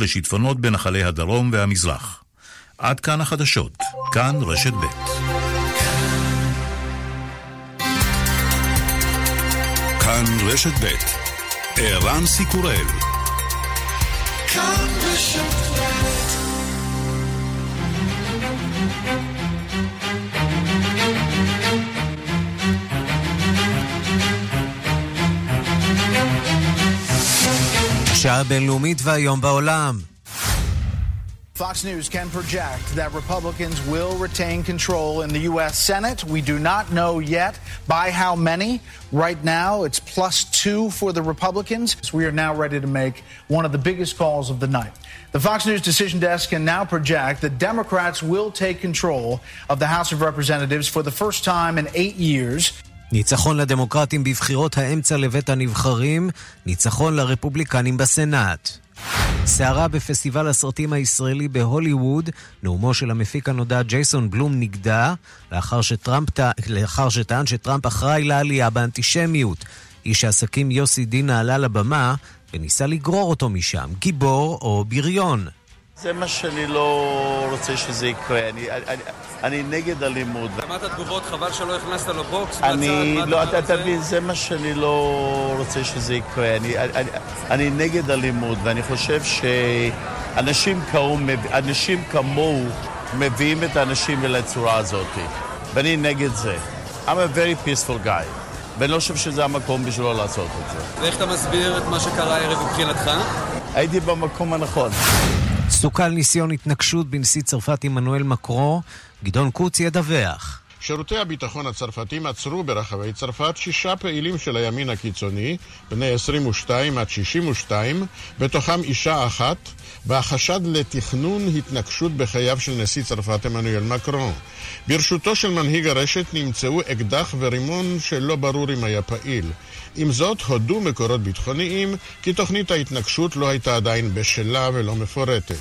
לשיטפונות בנחלי הדרום והמזרח. עד כאן החדשות, כאן רשת ב'. כאן רשת ב' ערן סיקורל כאן רשת שעה בינלאומית והיום בעולם. Fox News can project that Republicans will retain control in the U.S. Senate. We do not know yet by how many. Right now, it's plus two for the Republicans. We are now ready to make one of the biggest calls of the night. The Fox News decision desk can now project that Democrats will take control of the House of Representatives for the first time in eight years. ניצחון לדמוקרטים בבחירות האמצע לבית הנבחרים, ניצחון לרפובליקנים בסנאט. סערה בפסטיבל הסרטים הישראלי בהוליווד, נאומו של המפיק הנודע ג'ייסון בלום נגדע, לאחר, שטראמפ, לאחר שטען שטראמפ אחראי לעלייה באנטישמיות. איש העסקים יוסי דינה עלה לבמה וניסה לגרור אותו משם, גיבור או בריון. זה מה שאני לא רוצה שזה יקרה. אני, אני, אני נגד אלימות. שמעת תגובות, חבל שלא הכנסת לו בוקס אני, לא, אתה תבין, זה מה שאני לא רוצה שזה יקרה. אני, אני, אני נגד אלימות, ואני חושב שאנשים כמוהו, כמוהו מביאים את האנשים אל הצורה הזאת. ואני נגד זה. I'm a very peaceful guy. ואני לא חושב שזה המקום בשבילו לעשות את זה. ואיך אתה מסביר את מה שקרה הערב מבחינתך? הייתי במקום הנכון. סוכל ניסיון התנגשות בנשיא צרפת עמנואל מקרו, גדעון קוץ ידווח. שירותי הביטחון הצרפתים עצרו ברחבי צרפת שישה פעילים של הימין הקיצוני, בני 22 עד 62, בתוכם אישה אחת, והחשד לתכנון התנגשות בחייו של נשיא צרפת עמנואל מקרון. ברשותו של מנהיג הרשת נמצאו אקדח ורימון שלא ברור אם היה פעיל. עם זאת, הודו מקורות ביטחוניים כי תוכנית ההתנגשות לא הייתה עדיין בשלה ולא מפורטת.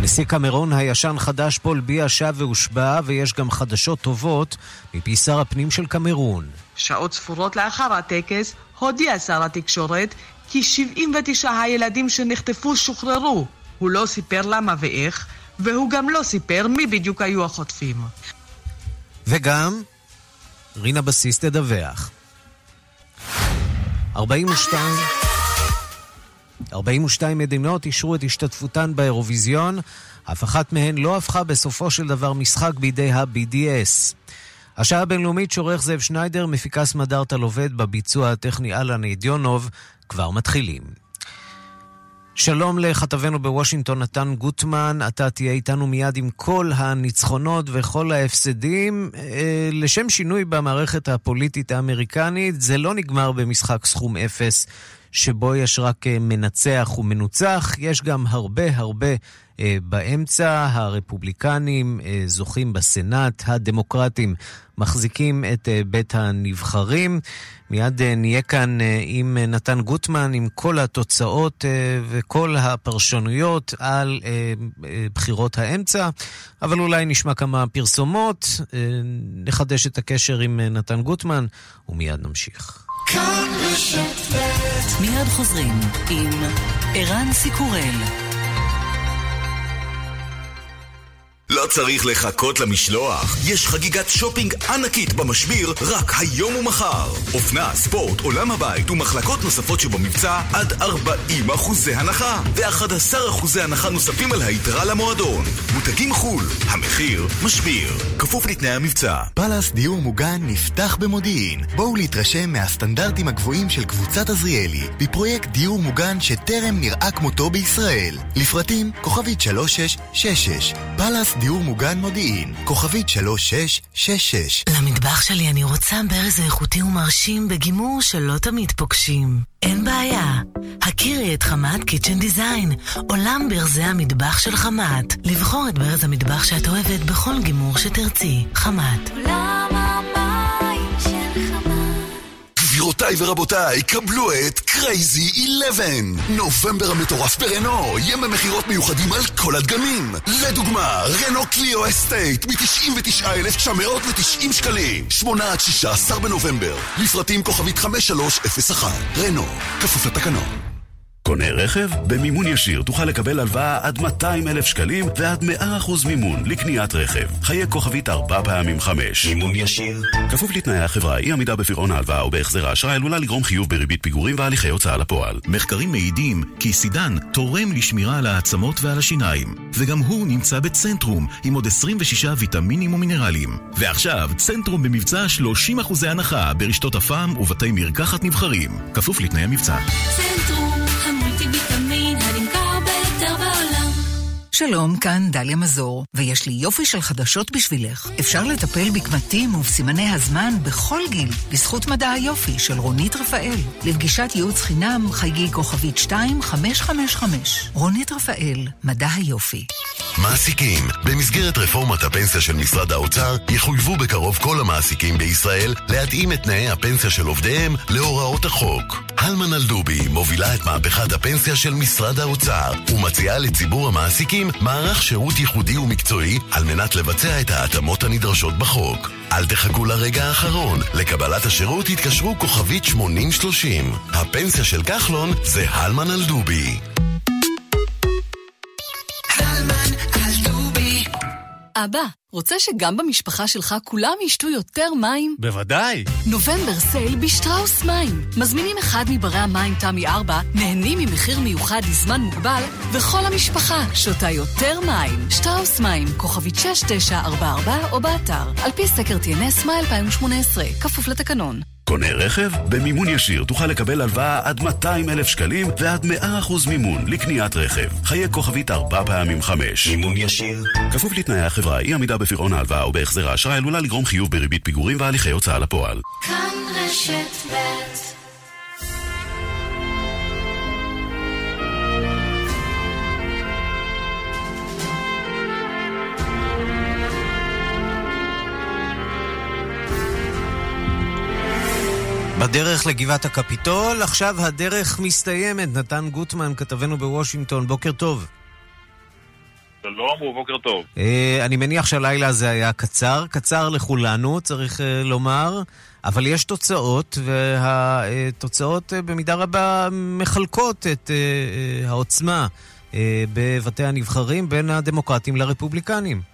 נשיא קמרון הישן חדש פול ביה שב והושבע, ויש גם חדשות טובות מפי שר הפנים של קמרון. שעות ספורות לאחר הטקס הודיע שר התקשורת כי 79 הילדים שנחטפו שוחררו. הוא לא סיפר למה ואיך, והוא גם לא סיפר מי בדיוק היו החוטפים. וגם, רינה בסיס תדווח. 42 42 מדינות אישרו את השתתפותן באירוויזיון, אף אחת מהן לא הפכה בסופו של דבר משחק בידי ה-BDS. השעה הבינלאומית שעורך זאב שניידר, מפיקה סמדארטה לובד בביצוע הטכני אלן אידיונוב, כבר מתחילים. שלום לכתבנו בוושינגטון, נתן גוטמן, אתה תהיה איתנו מיד עם כל הניצחונות וכל ההפסדים. אה, לשם שינוי במערכת הפוליטית האמריקנית, זה לא נגמר במשחק סכום אפס, שבו יש רק אה, מנצח ומנוצח, יש גם הרבה הרבה אה, באמצע. הרפובליקנים זוכים בסנאט, הדמוקרטים מחזיקים את בית הנבחרים. מיד נהיה כאן עם נתן גוטמן, עם כל התוצאות וכל הפרשנויות על בחירות האמצע, אבל אולי נשמע כמה פרסומות, נחדש את הקשר עם נתן גוטמן, ומיד נמשיך. מיד חוזרים עם ערן סיקורל. לא צריך לחכות למשלוח. יש חגיגת שופינג ענקית במשביר רק היום ומחר. אופנה, ספורט, עולם הבית ומחלקות נוספות שבמבצע עד 40 אחוזי הנחה. ו-11 אחוזי הנחה נוספים על היתרה למועדון. מותגים חו"ל, המחיר משביר. כפוף לתנאי המבצע. פלאס דיור מוגן נפתח במודיעין. בואו להתרשם מהסטנדרטים הגבוהים של קבוצת עזריאלי בפרויקט דיור מוגן שטרם נראה כמותו בישראל. לפרטים כוכבית 3666. פלאס דיור מוגן מודיעין, כוכבית 3666. למטבח שלי אני רוצה ברז איכותי ומרשים בגימור שלא תמיד פוגשים. אין בעיה. הכירי את חמת קיצ'ן דיזיין, עולם ברזי המטבח של חמת. לבחור את ברז המטבח שאת אוהבת בכל גימור שתרצי. חמת. עולם. גבירותיי ורבותיי, קבלו את crazy 11. נובמבר המטורף ברנו, ימי מכירות מיוחדים על כל הדגמים. לדוגמה, רנו קליו אסטייט מ-99,990 שקלים. 8 עד 16 בנובמבר. לפרטים כוכבית 5301. רנו, כפוף לתקנון. קונה רכב? במימון ישיר תוכל לקבל הלוואה עד 200 אלף שקלים ועד 100% מימון לקניית רכב. חייג כוכבית ארבע פעמים חמש. מימון ישיר. כפוף לתנאי החברה, אי עמידה בפירעון ההלוואה ובהחזר האשראי עלולה לגרום חיוב בריבית פיגורים והליכי הוצאה לפועל. מחקרים מעידים כי סידן תורם לשמירה על העצמות ועל השיניים. וגם הוא נמצא בצנטרום, עם עוד 26 ויטמינים ומינרלים. ועכשיו, צנטרום במבצע 30% הנחה ברשתות הפעם ובתי מרקחת נבחרים. כפוף לתנאי המבצע. צנטרום שלום, כאן דליה מזור, ויש לי יופי של חדשות בשבילך. אפשר לטפל בקמטים ובסימני הזמן בכל גיל, בזכות מדע היופי של רונית רפאל. לפגישת ייעוץ חינם, חייגי כוכבית 2555. רונית רפאל, מדע היופי. מעסיקים, במסגרת רפורמת הפנסיה של משרד האוצר, יחויבו בקרוב כל המעסיקים בישראל להתאים את תנאי הפנסיה של עובדיהם להוראות החוק. הלמן אלדובי מובילה את מהפכת הפנסיה של משרד האוצר, ומציעה לציבור המעסיקים מערך שירות ייחודי ומקצועי על מנת לבצע את ההתאמות הנדרשות בחוק. אל תחכו לרגע האחרון, לקבלת השירות התקשרו כוכבית 8030. הפנסיה של כחלון זה הלמן אלדובי. אבא, רוצה שגם במשפחה שלך כולם ישתו יותר מים? בוודאי. נובמבר סייל בשטראוס מים. מזמינים אחד מברי המים תמי 4, נהנים ממחיר מיוחד לזמן מוגבל, וכל המשפחה שותה יותר מים. שטראוס מים, כוכבית 6944 או באתר. על פי סקר TNS מאי 2018, כפוף לתקנון. קונה רכב? במימון ישיר תוכל לקבל הלוואה עד 200 אלף שקלים ועד 100% מימון לקניית רכב. חיי כוכבית ארבע פעמים חמש. מימון ישיר. כפוף לתנאי החברה, אי עמידה בפירעון ההלוואה ובהחזר האשראי עלולה לגרום חיוב בריבית פיגורים והליכי הוצאה לפועל. כאן רשת ב' בדרך לגבעת הקפיטול, עכשיו הדרך מסתיימת. נתן גוטמן, כתבנו בוושינגטון, בוקר טוב. שלום ובוקר טוב. Uh, אני מניח שהלילה הזה היה קצר, קצר לכולנו, צריך uh, לומר, אבל יש תוצאות, והתוצאות uh, במידה רבה מחלקות את uh, uh, העוצמה uh, בבתי הנבחרים בין הדמוקרטים לרפובליקנים.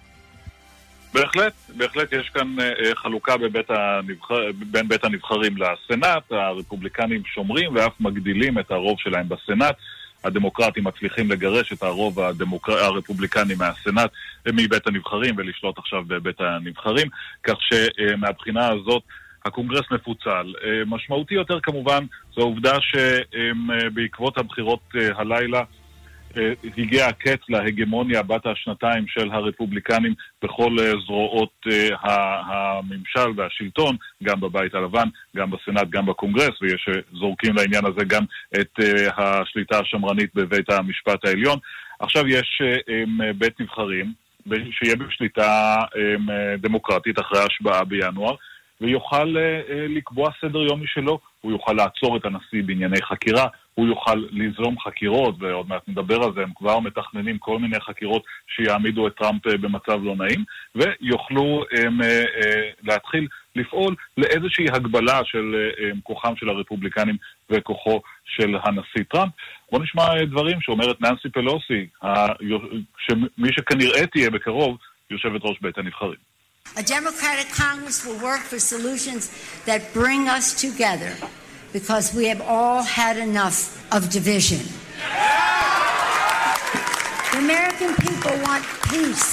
בהחלט, בהחלט יש כאן uh, חלוקה בבית הנבחר, בין בית הנבחרים לסנאט, הרפובליקנים שומרים ואף מגדילים את הרוב שלהם בסנאט. הדמוקרטים מצליחים לגרש את הרוב הדמוקר... הרפובליקני מהסנאט, מבית הנבחרים ולשלוט עכשיו בבית הנבחרים, כך שמהבחינה הזאת הקונגרס מפוצל. משמעותי יותר כמובן זו העובדה שבעקבות הבחירות הלילה הגיע הקץ להגמוניה בת השנתיים של הרפובליקנים בכל זרועות הממשל והשלטון, גם בבית הלבן, גם בסנאט, גם בקונגרס, ויש שזורקים לעניין הזה גם את השליטה השמרנית בבית המשפט העליון. עכשיו יש בית נבחרים שיהיה בשליטה דמוקרטית אחרי ההשבעה בינואר, ויוכל לקבוע סדר יום משלו, הוא יוכל לעצור את הנשיא בענייני חקירה, הוא יוכל ליזום חקירות, ועוד מעט נדבר על זה, הם כבר מתכננים כל מיני חקירות שיעמידו את טראמפ במצב לא נעים, ויוכלו הם, להתחיל לפעול לאיזושהי הגבלה של כוחם של הרפובליקנים וכוחו של הנשיא טראמפ. בואו נשמע דברים שאומרת ננסי פלוסי, מי שכנראה תהיה בקרוב יושבת ראש בית הנבחרים. A Democratic Congress will work for solutions that bring us together. Because we have all had enough of division. The American people want peace.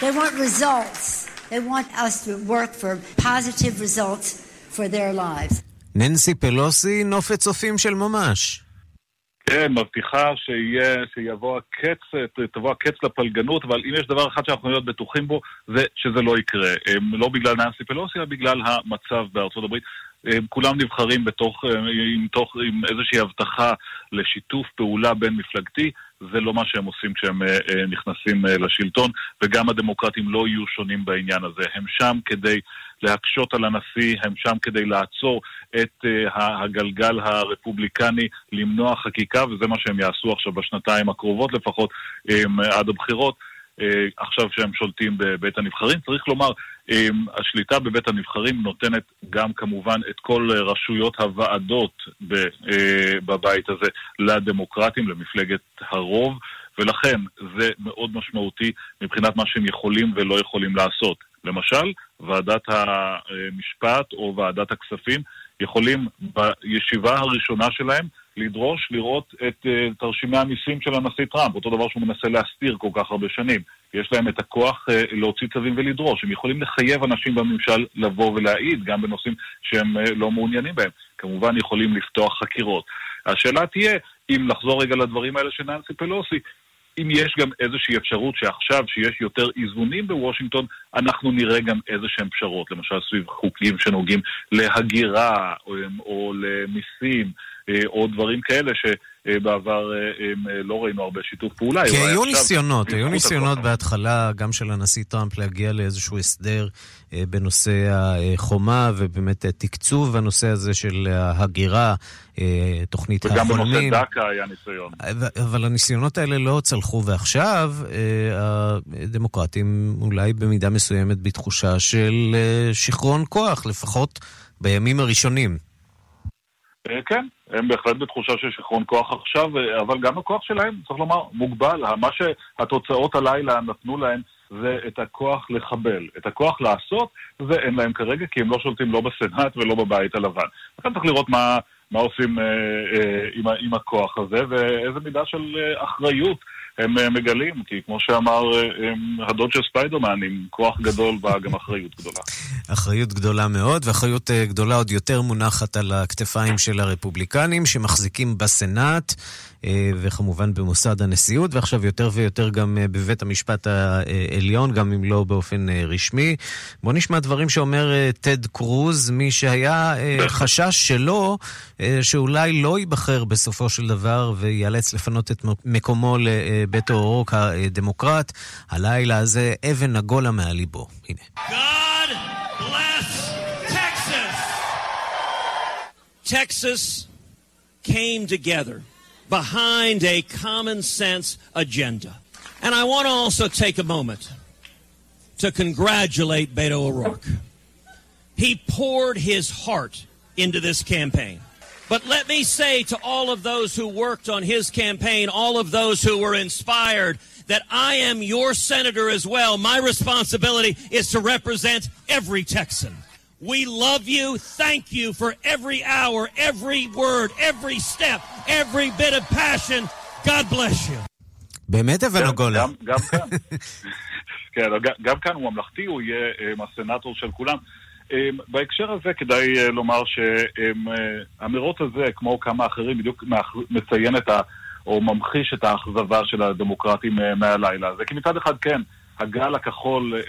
They want results. They want us to work for positive results for their lives. ננסי פלוסי, נופת צופים של ממש. כן, מבטיחה שיהיה, שיבוא הקץ, תבוא הקץ לפלגנות, אבל אם יש דבר אחד שאנחנו להיות בטוחים בו, זה שזה לא יקרה. לא בגלל ננסי פלוסי, אלא בגלל המצב בארצות הברית. כולם נבחרים בתוך, עם, תוך, עם איזושהי הבטחה לשיתוף פעולה בין מפלגתי, זה לא מה שהם עושים כשהם נכנסים לשלטון, וגם הדמוקרטים לא יהיו שונים בעניין הזה. הם שם כדי להקשות על הנשיא, הם שם כדי לעצור את הגלגל הרפובליקני, למנוע חקיקה, וזה מה שהם יעשו עכשיו בשנתיים הקרובות לפחות, עד הבחירות. אה, עכשיו שהם שולטים בבית הנבחרים. צריך לומר, אה, השליטה בבית הנבחרים נותנת גם כמובן את כל רשויות הוועדות בבית הזה לדמוקרטים, למפלגת הרוב. ולכן זה מאוד משמעותי מבחינת מה שהם יכולים ולא יכולים לעשות. למשל, ועדת המשפט או ועדת הכספים יכולים בישיבה הראשונה שלהם לדרוש לראות את uh, תרשימי המיסים של הנשיא טראמפ, אותו דבר שהוא מנסה להסתיר כל כך הרבה שנים. יש להם את הכוח uh, להוציא צווים ולדרוש. הם יכולים לחייב אנשים בממשל לבוא ולהעיד, גם בנושאים שהם uh, לא מעוניינים בהם. כמובן יכולים לפתוח חקירות. השאלה תהיה, אם לחזור רגע לדברים האלה של ננסי פלוסי, אם יש גם איזושהי אפשרות שעכשיו, שיש יותר איזונים בוושינגטון, אנחנו נראה גם איזה שהן פשרות, למשל סביב חוקים שנוגעים להגירה או, או למיסים אה, או דברים כאלה שבעבר אה, אה, לא ראינו הרבה שיתוף פעולה. כי היו ניסיונות, היו ניסיונות בהתחלה גם של הנשיא טראמפ להגיע לאיזשהו הסדר בנושא החומה ובאמת תקצוב הנושא הזה של ההגירה, תוכנית החולמים. וגם החולמים. בנושא דקה היה ניסיון. אבל הניסיונות האלה לא צלחו, ועכשיו הדמוקרטים אולי במידה מסוימת בתחושה של שיכרון כוח, לפחות בימים הראשונים. כן, הם בהחלט בתחושה של שיכרון כוח עכשיו, אבל גם הכוח שלהם, צריך לומר, מוגבל. מה שהתוצאות הלילה נתנו להם זה את הכוח לחבל. את הכוח לעשות, זה אין להם כרגע, כי הם לא שולטים לא בסנאט ולא בבית הלבן. לכן צריך לראות מה, מה עושים אה, אה, עם, עם הכוח הזה, ואיזה מידה של אה, אחריות הם אה, מגלים, כי כמו שאמר אה, הדוד של ספיידרמן, עם כוח גדול באה גם אחריות גדולה. אחריות גדולה מאוד, ואחריות אה, גדולה עוד יותר מונחת על הכתפיים של הרפובליקנים, שמחזיקים בסנאט. אה, וכמובן במוסד הנשיאות, ועכשיו יותר ויותר גם אה, בבית המשפט העליון, גם אם לא באופן אה, רשמי. בואו נשמע דברים שאומר טד קרוז, מי שהיה חשש שלו, שאולי לא ייבחר בסופו של דבר וייאלץ לפנות את מקומו לבית האורוק הדמוקרט. הלילה הזה אבן נגולה מעל ליבו. הנה. God bless Texas! Texas came together. Behind a common sense agenda. And I want to also take a moment to congratulate Beto O'Rourke. He poured his heart into this campaign. But let me say to all of those who worked on his campaign, all of those who were inspired, that I am your senator as well. My responsibility is to represent every Texan. We love you. Thank you for every hour, every word, every step, every bit of passion. God bless you. באמת אבן הגולה. גם כאן. כן, גם כאן הוא ממלכתי, הוא יהיה הסנאטור של כולם. בהקשר הזה כדאי אה, לומר שהמרוץ הזה, כמו כמה אחרים, בדיוק מציין את ה... או ממחיש את האכזבה של הדמוקרטים אה, מהלילה הזה. כי מצד אחד, כן, הגל הכחול אה,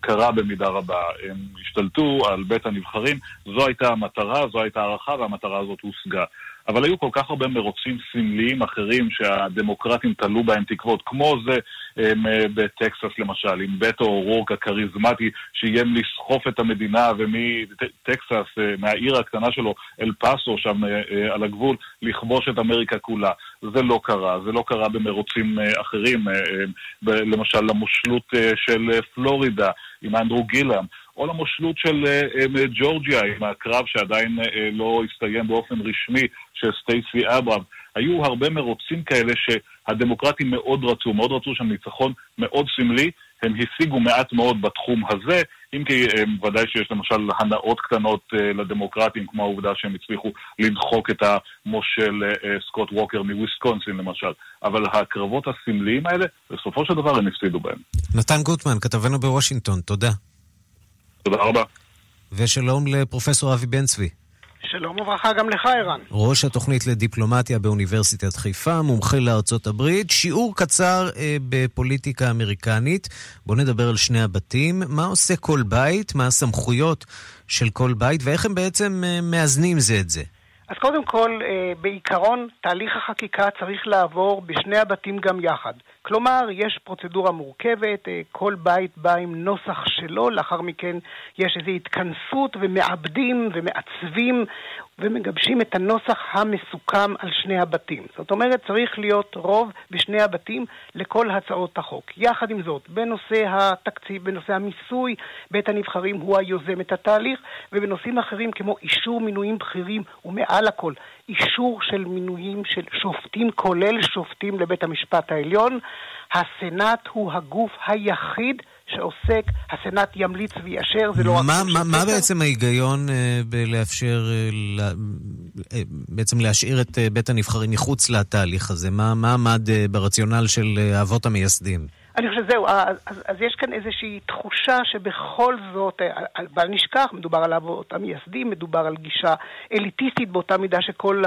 קרה במידה רבה. הם השתלטו על בית הנבחרים, זו הייתה המטרה, זו הייתה הערכה והמטרה הזאת הושגה. אבל היו כל כך הרבה מרוצים סמליים אחרים שהדמוקרטים תלו בהם תקוות, כמו זה הם, אה, בטקסס למשל, עם בטו אורורק הכריזמטי שאיים לסחוף את המדינה ומטקסס, אה, מהעיר הקטנה שלו, אל פאסו שם אה, על הגבול, לכבוש את אמריקה כולה. זה לא קרה, זה לא קרה במרוצים אחרים, למשל למושלות של פלורידה עם אנדרו גילם. או למושלות של uh, ג'ורג'יה, עם הקרב שעדיין uh, לא הסתיים באופן רשמי של סטייסי אברהם. היו הרבה מרוצים כאלה שהדמוקרטים מאוד רצו, מאוד רצו שם ניצחון מאוד סמלי. הם השיגו מעט מאוד בתחום הזה, אם כי הם, ודאי שיש למשל הנאות קטנות לדמוקרטים, כמו העובדה שהם הצליחו לדחוק את המושל סקוט ווקר מוויסקונסין למשל. אבל הקרבות הסמליים האלה, בסופו של דבר הם הפסידו בהם. נתן גוטמן, כתבנו בוושינגטון, תודה. תודה רבה. ושלום לפרופסור אבי בן צבי. שלום וברכה גם לך, ערן. ראש התוכנית לדיפלומטיה באוניברסיטת חיפה, מומחה לארצות הברית. שיעור קצר אה, בפוליטיקה אמריקנית. בואו נדבר על שני הבתים. מה עושה כל בית? מה הסמכויות של כל בית? ואיך הם בעצם אה, מאזנים זה את זה? אז קודם כל, אה, בעיקרון, תהליך החקיקה צריך לעבור בשני הבתים גם יחד. כלומר, יש פרוצדורה מורכבת, אה, כל בית בא עם נוסח שלו, לאחר מכן יש איזו התכנסות ומעבדים ומעצבים ומגבשים את הנוסח המסוכם על שני הבתים. זאת אומרת, צריך להיות רוב בשני הבתים לכל הצעות החוק. יחד עם זאת, בנושא התקציב, בנושא המיסוי, בית הנבחרים הוא היוזם את התהליך, ובנושאים אחרים כמו אישור מינויים בכירים, ומעל הכל, אישור של מינויים של שופטים, כולל שופטים לבית המשפט העליון, הסנאט הוא הגוף היחיד שעוסק, הסנאט ימליץ ויאשר, זה לא רק... מה, מה, מה בעצם ההיגיון אה, בלאפשר, אה, אה, בעצם להשאיר את בית הנבחרים מחוץ לתהליך הזה? מה, עמד ברציונל של האבות המייסדים? אני חושב שזהו, אז, אז, יש כאן איזושהי תחושה שבכל זאת, אה, בל נשכח, מדובר על האבות המייסדים, מדובר על גישה אליטיסטית באותה מידה שכל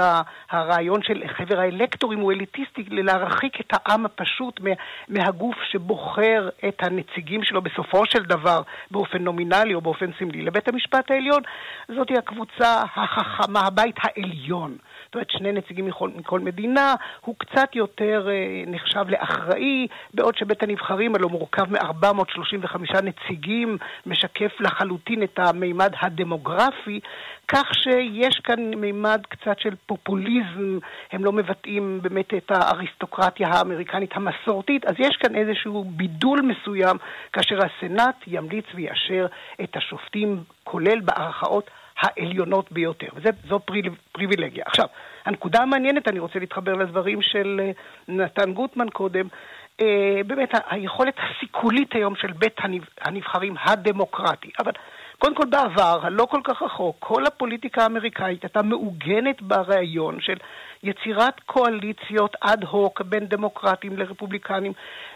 הרעיון של חבר האלקטורים הוא אליטיסטי, להרחיק את העם הפשוט מה, מהגוף שבוחר את הנציגים שלו בסופו של דבר באופן נומינלי או באופן סמלי לבית המשפט העליון. זאתי הקבוצה החכמה, הבית העליון. זאת אומרת, שני נציגים מכל, מכל מדינה, הוא קצת יותר אה, נחשב לאחראי, בעוד שבית הנבחרים הלא מורכב מ-435 נציגים, משקף לחלוטין את המימד הדמוגרפי, כך שיש כאן מימד קצת של פופוליזם, הם לא מבטאים באמת את האריסטוקרטיה האמריקנית המסורתית, אז יש כאן איזשהו בידול מסוים, כאשר הסנאט ימליץ ויאשר את השופטים, כולל בערכאות העליונות ביותר, וזו פריבילגיה. עכשיו, הנקודה המעניינת, אני רוצה להתחבר לדברים של אה, נתן גוטמן קודם, אה, באמת היכולת הסיכולית היום של בית הנבחרים הדמוקרטי. אבל קודם כל בעבר, הלא כל כך רחוק, כל הפוליטיקה האמריקאית הייתה מעוגנת ברעיון של יצירת קואליציות אד הוק בין דמוקרטים לרפובליקנים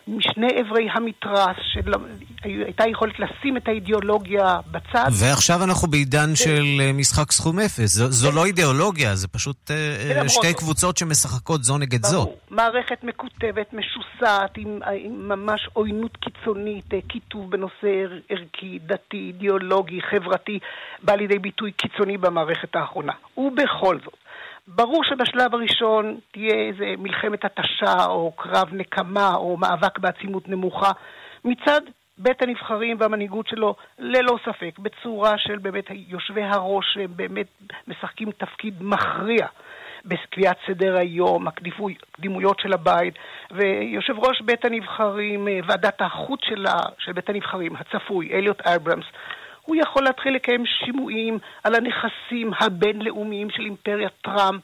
משני אברי המתרס, שהייתה יכולת לשים את האידיאולוגיה בצד. ועכשיו אנחנו בעידן של אה, משחק סכום אפס. זו, זו לא אידיאולוגיה, זה פשוט אה, שתי קבוצות שמשחקות זו נגד זו. מערכת מקוטבת, משוסעת, עם, עם ממש עוינות קיצונית, אה, קיטוב בנושא ערכי, דתי, אידיאולוגי, חברתי, בא לידי ביטוי קיצוני במערכת האחרונה. ובכל זאת, ברור שבשלב הראשון תהיה איזה מלחמת התשה או קרב נקמה או מאבק בעצימות נמוכה. מצד בית הנבחרים והמנהיגות שלו, ללא ספק, בצורה של באמת יושבי הראש שהם באמת משחקים תפקיד מכריע בקביעת סדר היום, הקדימויות של הבית, ויושב ראש בית הנבחרים, אה, ועדת החוץ שלה, של בית הנבחרים, הצפוי, אליוט אברמס, הוא יכול להתחיל לקיים שימועים על הנכסים הבינלאומיים של אימפריית טראמפ,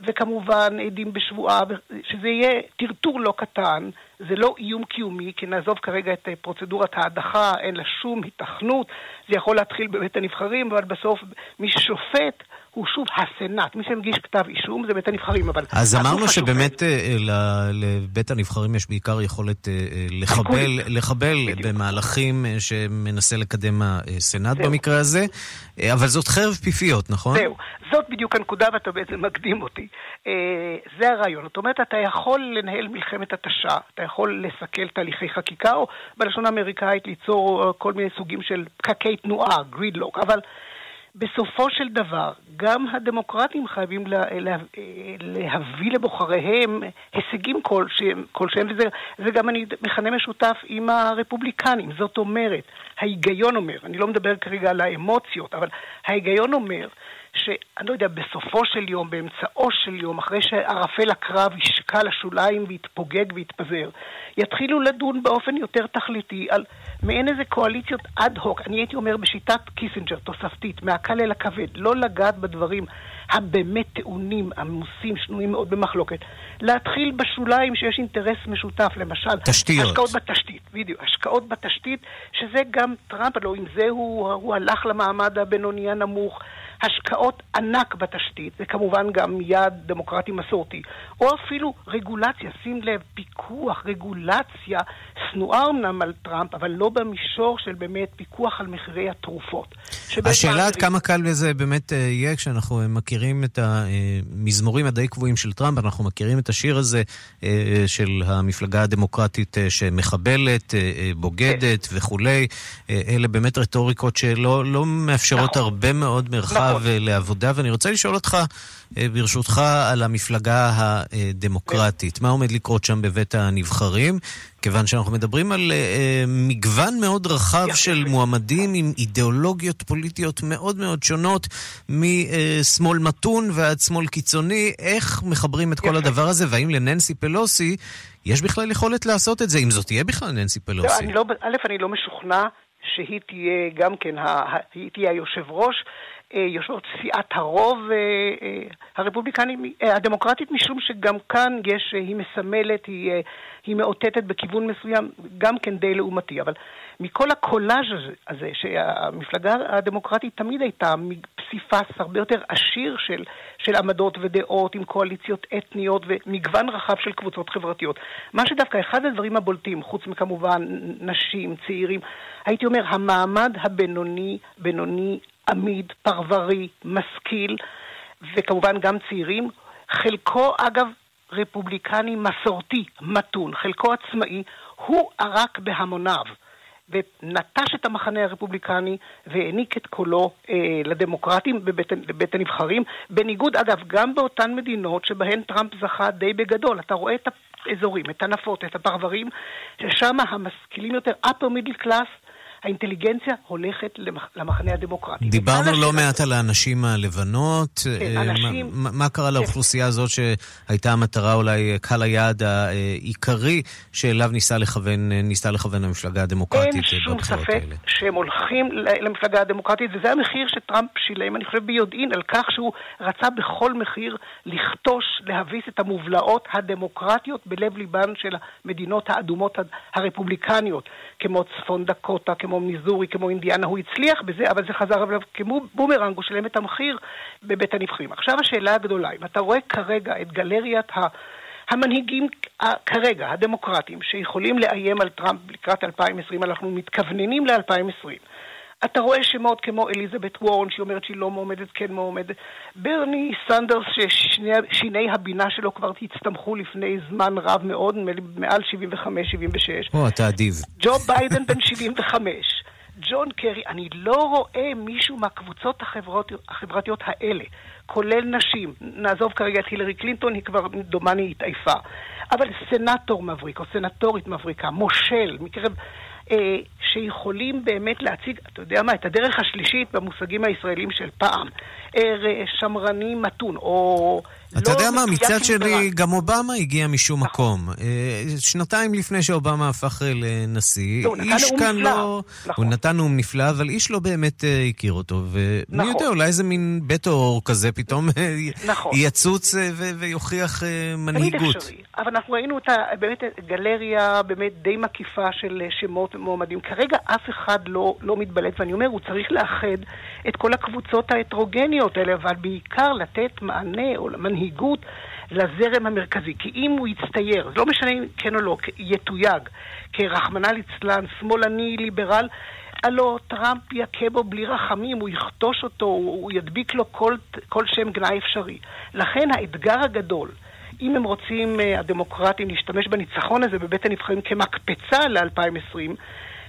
וכמובן עדים בשבועה, שזה יהיה טרטור לא קטן, זה לא איום קיומי, כי נעזוב כרגע את פרוצדורת ההדחה, אין לה שום היתכנות, זה יכול להתחיל בבית הנבחרים, אבל בסוף מי ששופט הוא שוב הסנאט. מי שמגיש כתב אישום זה בית הנבחרים, אבל... אז אמרנו שבאמת אה, לבית הנבחרים יש בעיקר יכולת אה, אה, לחבל, לחבל במהלכים שמנסה לקדם הסנאט במקרה הזה, אבל זאת חרב פיפיות, נכון? זהו, זאת בדיוק הנקודה ואתה בעצם מקדים אותי. זה הרעיון. זאת אומרת, אתה יכול לנהל מלחמת התשה, אתה יכול לסכל תהליכי חקיקה, או בלשון האמריקאית ליצור כל מיני סוגים של פקקי תנועה, גרידלוק, אבל... בסופו של דבר, גם הדמוקרטים חייבים לה, לה, להביא לבוחריהם הישגים כלשהם, כלשהם וזה גם אני מכנה משותף עם הרפובליקנים. זאת אומרת, ההיגיון אומר, אני לא מדבר כרגע על האמוציות, אבל ההיגיון אומר שאני לא יודע, בסופו של יום, באמצעו של יום, אחרי שערפל הקרב ישקע לשוליים ויתפוגג ויתפזר, יתחילו לדון באופן יותר תכליתי על מעין איזה קואליציות אד הוק, אני הייתי אומר בשיטת קיסינג'ר, תוספתית, מהקל אל הכבד, לא לגעת בדברים הבאמת טעונים, עמוסים, שנויים מאוד במחלוקת. להתחיל בשוליים שיש אינטרס משותף, למשל... תשתיות. השקעות בתשתית, בדיוק. השקעות בתשתית, שזה גם טראמפ, הלוא עם זה הוא, הוא הלך למעמד הבינוני הנמוך. השקעות ענק בתשתית, זה כמובן גם יעד דמוקרטי מסורתי, או אפילו רגולציה, שים לב, פיקוח, רגולציה, שנואה אמנם על טראמפ, אבל לא במישור של באמת פיקוח על מחירי התרופות. השאלה עד כמה קל לזה באמת אה, יהיה כשאנחנו מכירים את המזמורים הדי קבועים של טראמפ, אנחנו מכירים את השיר הזה אה, של המפלגה הדמוקרטית אה, שמחבלת, בוגדת. וכולי. אלה באמת רטוריקות שלא לא מאפשרות נכון. הרבה מאוד מרחב נכון. לעבודה, ואני רוצה לשאול אותך, אה, ברשותך, על המפלגה הדמוקרטית. מה עומד לקרות שם בבית הנבחרים? כיוון שאנחנו מדברים על uh, מגוון מאוד רחב של מועמדים עם אידיאולוגיות פוליטיות מאוד מאוד שונות, משמאל מתון ועד שמאל קיצוני. איך מחברים את כל הדבר הזה, והאם לננסי פלוסי יש בכלל יכולת לעשות את זה, אם זאת תהיה בכלל ננסי פלוסי? לא, אני לא, א', אני לא משוכנע שהיא תהיה גם כן, היא תהיה היושב ראש. אה, יושבות סיעת הרוב אה, אה, הרפובליקני, הדמוקרטית, משום שגם כאן יש, היא מסמלת, היא, היא מאותתת בכיוון מסוים, גם כן די לעומתי. אבל מכל הקולאז' הזה, שהמפלגה הדמוקרטית תמיד הייתה פסיפס הרבה יותר עשיר של, של עמדות ודעות עם קואליציות אתניות ומגוון רחב של קבוצות חברתיות. מה שדווקא אחד הדברים הבולטים, חוץ מכמובן נשים, צעירים, הייתי אומר, המעמד הבינוני, בינוני עמיד, פרברי, משכיל, וכמובן גם צעירים. חלקו, אגב, רפובליקני מסורתי, מתון, חלקו עצמאי, הוא ערק בהמוניו. ונטש את המחנה הרפובליקני והעניק את קולו אה, לדמוקרטים בבית, בבית הנבחרים, בניגוד אגב גם באותן מדינות שבהן טראמפ זכה די בגדול. אתה רואה את האזורים, את הנפות, את הפרברים, ששם המשכילים יותר, upper middle class, האינטליגנציה הולכת למחנה הדמוקרטי. דיברנו לא מעט על הנשים הלבנות. כן, אה, אנשים... מה, מה קרה כן. לאוכלוסייה הזאת שהייתה המטרה אולי קהל היעד העיקרי שאליו ניסה לכוון, ניסה לכוון המפלגה הדמוקרטית בבחירות האלה? אין שום ספק שהם הולכים למפלגה הדמוקרטית, וזה המחיר שטראמפ שילם, אני חושב ביודעין, על כך שהוא רצה בכל מחיר לכתוש, להביס את המובלעות הדמוקרטיות בלב ליבן של המדינות האדומות הרפובליקניות, כמו צפון דקוטה, כמו כמו מיזורי, כמו אינדיאנה, הוא הצליח בזה, אבל זה חזר אליו כמו בומרנג, הוא שילם את המחיר בבית הנבחרים. עכשיו השאלה הגדולה, אם אתה רואה כרגע את גלריית ה... המנהיגים כרגע, הדמוקרטים, שיכולים לאיים על טראמפ לקראת 2020, אנחנו מתכווננים ל-2020. אתה רואה שמות כמו אליזבת וורן, שהיא אומרת שהיא לא מועמדת, כן מועמדת. ברני סנדרס, ששיני הבינה שלו כבר הצטמחו לפני זמן רב מאוד, מעל 75-76. או, אתה אדיב. ג'ו ביידן בן 75. ג'ון קרי, אני לא רואה מישהו מהקבוצות החברות, החברתיות האלה, כולל נשים, נעזוב כרגע את הילרי קלינטון, היא כבר דומני התעייפה, אבל סנטור מבריק או סנטורית מבריקה, מושל, מקרב שיכולים באמת להציג, אתה יודע מה, את הדרך השלישית במושגים הישראלים של פעם. אה, שמרני מתון, או... אתה לא יודע מה, מצד שני, גם אובמה הגיע משום נכון. מקום. אה, שנתיים לפני שאובמה הפך אה, לנשיא, לא, איש כאן נפלא. לא... נכון. הוא נתן נאום נפלא, אבל איש לא באמת הכיר אותו. ומי נכון. יודע, אולי איזה מין בית אור כזה פתאום נכון. יצוץ ויוכיח מנהיגות. תמיד אפשרי. אבל אנחנו ראינו את באמת גלריה באמת די מקיפה של שמות מועמדים. כרגע אף אחד לא, לא מתבלט, ואני אומר, הוא צריך לאחד את כל הקבוצות ההטרוגניות האלה, אבל בעיקר לתת מענה או מנהיגות לזרם המרכזי. כי אם הוא יצטייר, לא משנה אם כן או לא, יתויג כרחמנא ליצלן, שמאלני, ליברל, הלו טראמפ יכה בו בלי רחמים, הוא יכתוש אותו, הוא ידביק לו כל, כל שם גנאי אפשרי. לכן האתגר הגדול אם הם רוצים, אה, הדמוקרטים, להשתמש בניצחון הזה בבית הנבחרים כמקפצה ל-2020,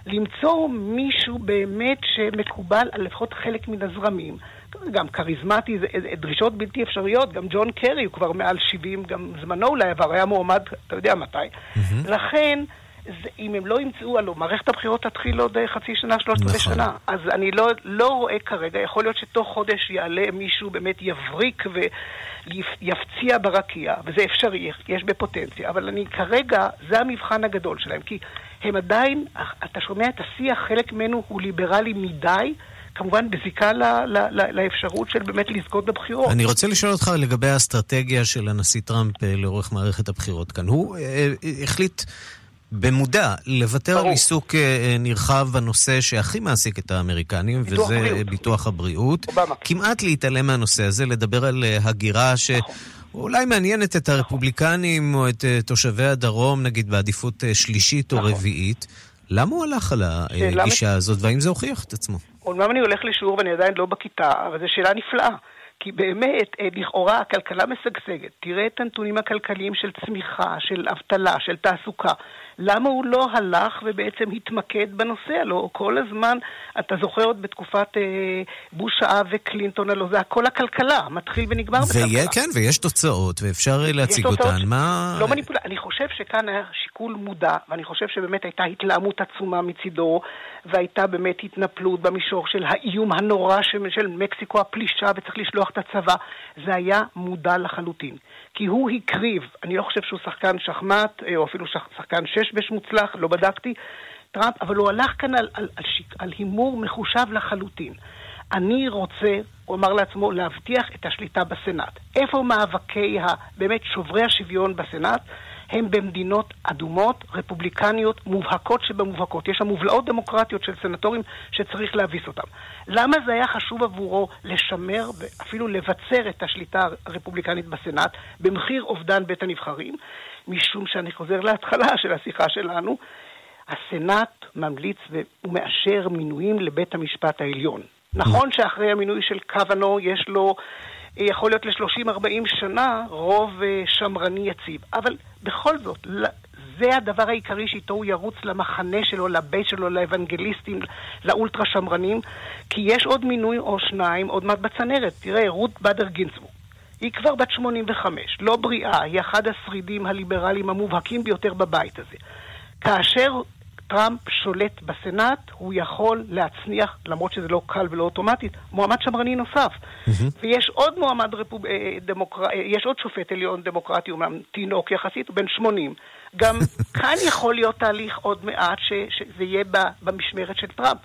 למצוא מישהו באמת שמקובל על לפחות חלק מן הזרמים. גם כריזמטי, זה דרישות בלתי אפשריות, גם ג'ון קרי הוא כבר מעל 70, גם זמנו אולי עבר, היה מועמד, אתה יודע מתי. Mm-hmm. לכן... זה, אם הם לא ימצאו, הלוא מערכת הבחירות תתחיל עוד אה, חצי שנה, שלושת רבעי נכון. שנה. אז אני לא, לא רואה כרגע, יכול להיות שתוך חודש יעלה מישהו, באמת יבריק ויפציע ברקיע, וזה אפשרי, יש בפוטנציה, אבל אני כרגע, זה המבחן הגדול שלהם, כי הם עדיין, אתה שומע את השיח, חלק ממנו הוא ליברלי מדי. כמובן בזיקה ל, ל, ל, לאפשרות של באמת לזכות בבחירות. אני רוצה לשאול אותך לגבי האסטרטגיה של הנשיא טראמפ אה, לאורך מערכת הבחירות כאן. הוא אה, החליט במודע לוותר ברור. על עיסוק אה, נרחב בנושא שהכי מעסיק את האמריקנים, וזה הבריאות. ביטוח הבריאות. אובמה. כמעט להתעלם מהנושא הזה, לדבר על אה, הגירה ש... אולי מעניינת את הרפובליקנים או את אה, תושבי הדרום, נגיד בעדיפות שלישית או נכון. רביעית. למה הוא הלך על הגישה הזאת, והאם זה הוכיח את עצמו? אומנם אני הולך לשיעור ואני עדיין לא בכיתה, אבל זו שאלה נפלאה. כי באמת, לכאורה הכלכלה משגשגת. תראה את הנתונים הכלכליים של צמיחה, של אבטלה, של תעסוקה. למה הוא לא הלך ובעצם התמקד בנושא? הלוא כל הזמן, אתה זוכר עוד בתקופת אה, בוש האב וקלינטון, הלוא זה הכל הכלכלה, מתחיל ונגמר בכלכלה. כן, ויש תוצאות, ואפשר להציג אותן. מה... לא מניפול... אני חושב שכאן היה שיקול מודע, ואני חושב שבאמת הייתה התלהמות עצומה מצידו, והייתה באמת התנפלות במישור של האיום הנורא של, של מקסיקו הפלישה, וצריך לשלוח את הצבא. זה היה מודע לחלוטין. כי הוא הקריב, אני לא חושב שהוא שחקן שחמט, אה, או אפילו שח, שחקן שש-בש מוצלח, לא בדקתי, טראמפ, אבל הוא הלך כאן על, על, על, על הימור מחושב לחלוטין. אני רוצה, הוא אמר לעצמו, להבטיח את השליטה בסנאט. איפה מאבקי באמת שוברי השוויון בסנאט? הם במדינות אדומות, רפובליקניות, מובהקות שבמובהקות. יש שם מובלעות דמוקרטיות של סנטורים שצריך להביס אותם. למה זה היה חשוב עבורו לשמר ואפילו לבצר את השליטה הרפובליקנית בסנאט במחיר אובדן בית הנבחרים? משום שאני חוזר להתחלה של השיחה שלנו, הסנאט ממליץ ומאשר מינויים לבית המשפט העליון. נכון שאחרי המינוי של קוונו יש לו יכול להיות ל-30-40 שנה רוב אה, שמרני יציב. אבל בכל זאת, זה הדבר העיקרי שאיתו הוא ירוץ למחנה שלו, לבית שלו, לאוונגליסטים, לאולטרה שמרנים, כי יש עוד מינוי או שניים עוד מעט בצנרת. תראה, רות בדר גינצבורג. היא כבר בת 85, לא בריאה, היא אחד השרידים הליברליים המובהקים ביותר בבית הזה. כאשר טראמפ שולט בסנאט, הוא יכול להצניח, למרות שזה לא קל ולא אוטומטית, מועמד שמרני נוסף. Mm-hmm. ויש עוד מועמד רפוב... אה, דמוקר... אה, יש עוד שופט עליון דמוקרטי, אומנם תינוק יחסית, הוא בן 80. גם כאן יכול להיות תהליך עוד מעט ש... שזה יהיה במשמרת של טראמפ.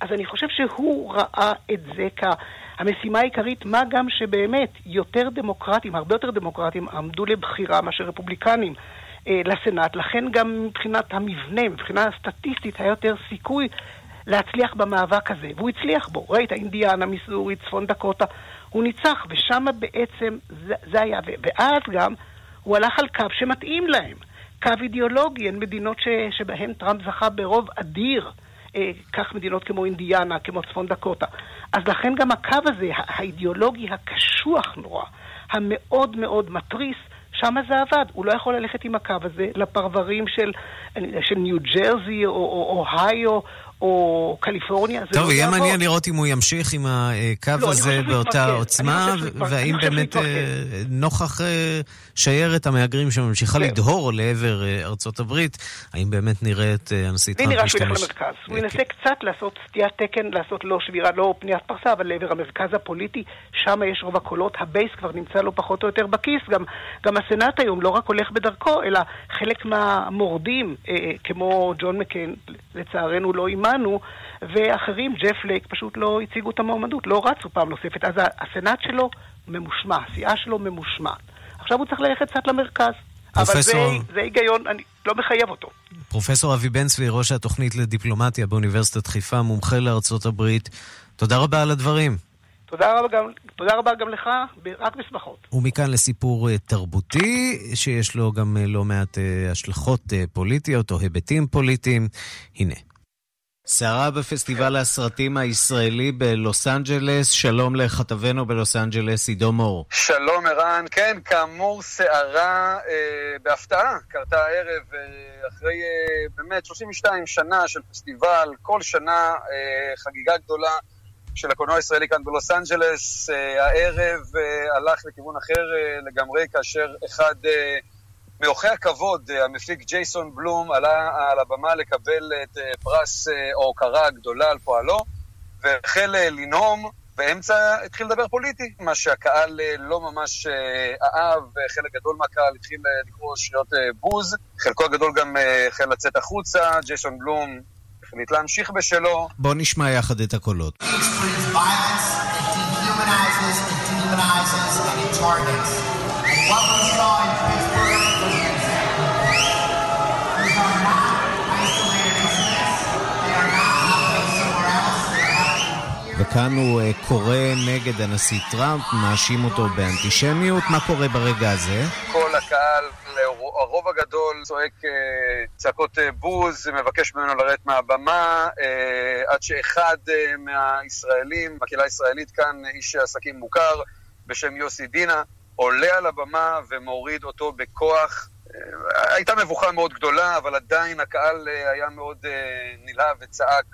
אז אני חושב שהוא ראה את זה כהמשימה העיקרית, מה גם שבאמת יותר דמוקרטים, הרבה יותר דמוקרטים, עמדו לבחירה מאשר רפובליקנים. אה, לסנאט, לכן גם מבחינת המבנה, מבחינה סטטיסטית, היה יותר סיכוי להצליח במאבק הזה, והוא הצליח בו. ראית, אינדיאנה, מיסורי, צפון דקוטה, הוא ניצח, ושם בעצם זה, זה היה, ואז גם הוא הלך על קו שמתאים להם, קו אידיאולוגי, הן מדינות ש, שבהן טראמפ זכה ברוב אדיר. אה, כך מדינות כמו אינדיאנה, כמו צפון דקוטה. אז לכן גם הקו הזה, האידיאולוגי הקשוח נורא, המאוד מאוד מתריס, שם זה עבד. הוא לא יכול ללכת עם הקו הזה לפרברים של, של ניו ג'רזי או, או אוהיו או קליפורניה. טוב, לא יהיה מעניין לראות אם הוא ימשיך עם הקו לא, הזה באותה עוצמה, והאם באמת אה, נוכח אה, שיירת המהגרים שממשיכה כן. לדהור לעבר אה, ארצות הברית, האם באמת נראה את הנשיא טראמפ משתמש? לי נראה שהוא ילך למרכז. הוא ינסה כן. קצת לעשות סטיית תקן, לעשות לא שבירה, לא פניית פרסה, אבל לעבר המרכז הפוליטי, שם יש רוב הקולות, ה base כבר נמצא לו פחות או יותר בכיס, גם, גם הסנאט היום לא רק הולך בדרכו, אלא חלק מהמורדים, כמו ג'ון מקן, לצערנו לא עימה, שלנו, ואחרים, ג'ף לייק, פשוט לא הציגו את המועמדות, לא רצו פעם נוספת. אז הסנאט שלו ממושמע, הסיעה שלו ממושמעת. עכשיו הוא צריך ללכת קצת למרכז. פרופסור... אבל זה, זה היגיון, אני לא מחייב אותו. פרופסור אבי בן צבי, ראש התוכנית לדיפלומטיה באוניברסיטת חיפה, מומחה לארצות הברית, תודה רבה על הדברים. תודה רבה גם, תודה רבה גם לך, רק בשמחות. ומכאן לסיפור אה, תרבותי, שיש לו גם אה, לא מעט אה, השלכות פוליטיות או היבטים פוליטיים. הנה. סערה בפסטיבל הסרטים הישראלי בלוס אנג'לס, שלום לכתבנו בלוס אנג'לס, עידו מור. שלום ערן, כן, כאמור סערה אה, בהפתעה, קרתה הערב, אה, אחרי אה, באמת 32 שנה של פסטיבל, כל שנה אה, חגיגה גדולה של הקולנוע הישראלי כאן בלוס אנג'לס, אה, הערב אה, הלך לכיוון אחר אה, לגמרי, כאשר אחד... אה, מאורחי הכבוד, אה, המפיק ג'ייסון בלום עלה על הבמה לקבל את אה, פרס אה, ההוקרה הגדולה על פועלו, והחל לנאום, באמצע התחיל לדבר פוליטי, מה שהקהל לא ממש אהב, חלק גדול מהקהל התחיל לקרוא שריות בוז, חלקו הגדול גם החל לצאת החוצה, ג'ייסון בלום החליט להמשיך בשלו. בואו נשמע יחד את הקולות. What וכאן הוא אה, קורא נגד הנשיא טראמפ, מאשים אותו באנטישמיות. מה קורה ברגע הזה? כל הקהל, הרוב הגדול צועק אה, צעקות אה, בוז, מבקש ממנו לרדת מהבמה, עד שאחד מהישראלים, הקהילה הישראלית כאן, איש עסקים מוכר בשם יוסי דינה, עולה על הבמה ומוריד אותו בכוח הייתה מבוכה מאוד גדולה, אבל עדיין הקהל היה מאוד נלהב וצעק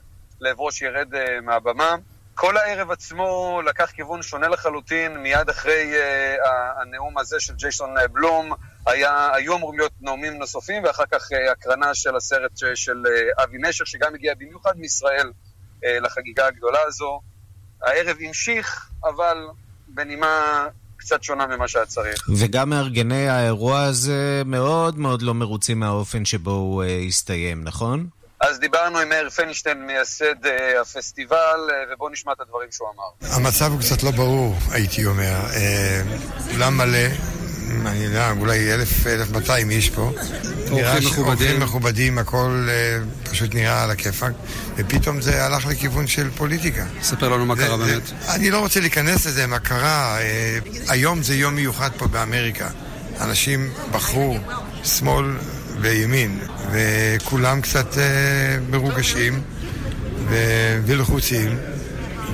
לעברו שירד מהבמה. כל הערב עצמו לקח כיוון שונה לחלוטין, מיד אחרי uh, הנאום הזה של ג'ייסון בלום, היה, היו אמורים להיות נאומים נוספים, ואחר כך uh, הקרנה של הסרט ש, של uh, אבי נשר, שגם הגיע במיוחד מישראל uh, לחגיגה הגדולה הזו. הערב המשיך, אבל בנימה קצת שונה ממה שהיה צריך. וגם מארגני האירוע הזה מאוד מאוד לא מרוצים מהאופן שבו הוא uh, הסתיים, נכון? אז דיברנו עם מאיר פנישטיין, מייסד uh, הפסטיבל, uh, ובואו נשמע את הדברים שהוא אמר. המצב הוא קצת לא ברור, הייתי אומר. אולם uh, מלא, אני יודע, אולי אלף, אלף מאתיים איש פה. אורחים מכובדים. אורחים מכובדים, הכל פשוט נראה על הכיפאק, ופתאום זה הלך לכיוון של פוליטיקה. ספר לנו מה זה, קרה זה, באמת. אני לא רוצה להיכנס לזה, מה קרה. היום זה יום מיוחד פה באמריקה. אנשים בחרו שמאל וימין, וכולם קצת אה, מרוגשים ו- ולחוצים,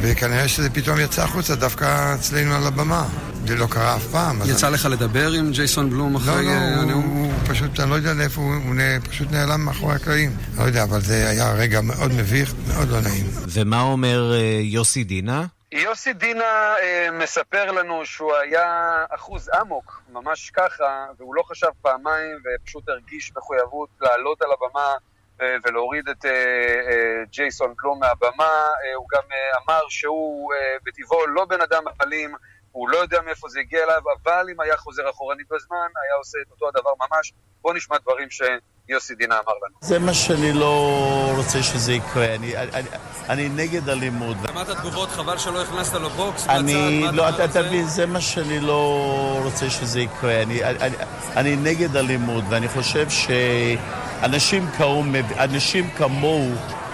וכנראה שזה פתאום יצא החוצה דווקא אצלנו על הבמה. זה לא קרה אף פעם. יצא אני- לך לדבר עם ג'ייסון בלום לא, אחרי לא, אה, הוא, הנאום? הוא פשוט, אני לא יודע לאיפה הוא, הוא פשוט נעלם מאחורי הקלעים. לא יודע, אבל זה היה רגע מאוד מביך, מאוד לא נעים. ומה אומר אה, יוסי דינה? יוסי דינה אה, מספר לנו שהוא היה אחוז אמוק, ממש ככה, והוא לא חשב פעמיים ופשוט הרגיש מחויבות לעלות על הבמה אה, ולהוריד את אה, אה, ג'ייסון פלום מהבמה. אה, הוא גם אה, אמר שהוא אה, בטבעו לא בן אדם אלים, הוא לא יודע מאיפה זה הגיע אליו, אבל אם היה חוזר אחורנית בזמן, היה עושה את אותו הדבר ממש. בואו נשמע דברים שיוסי דינה אמר לנו. זה מה שאני לא רוצה שזה יקרה. אני, אני, אני נגד אלימות. שמעת תגובות, חבל שלא הכנסת לו בוקס אני, לא, אתה תבין, זה מה שאני לא רוצה שזה יקרה. אני, אני, אני נגד אלימות, ואני חושב שאנשים כמוהו, אנשים כמוהו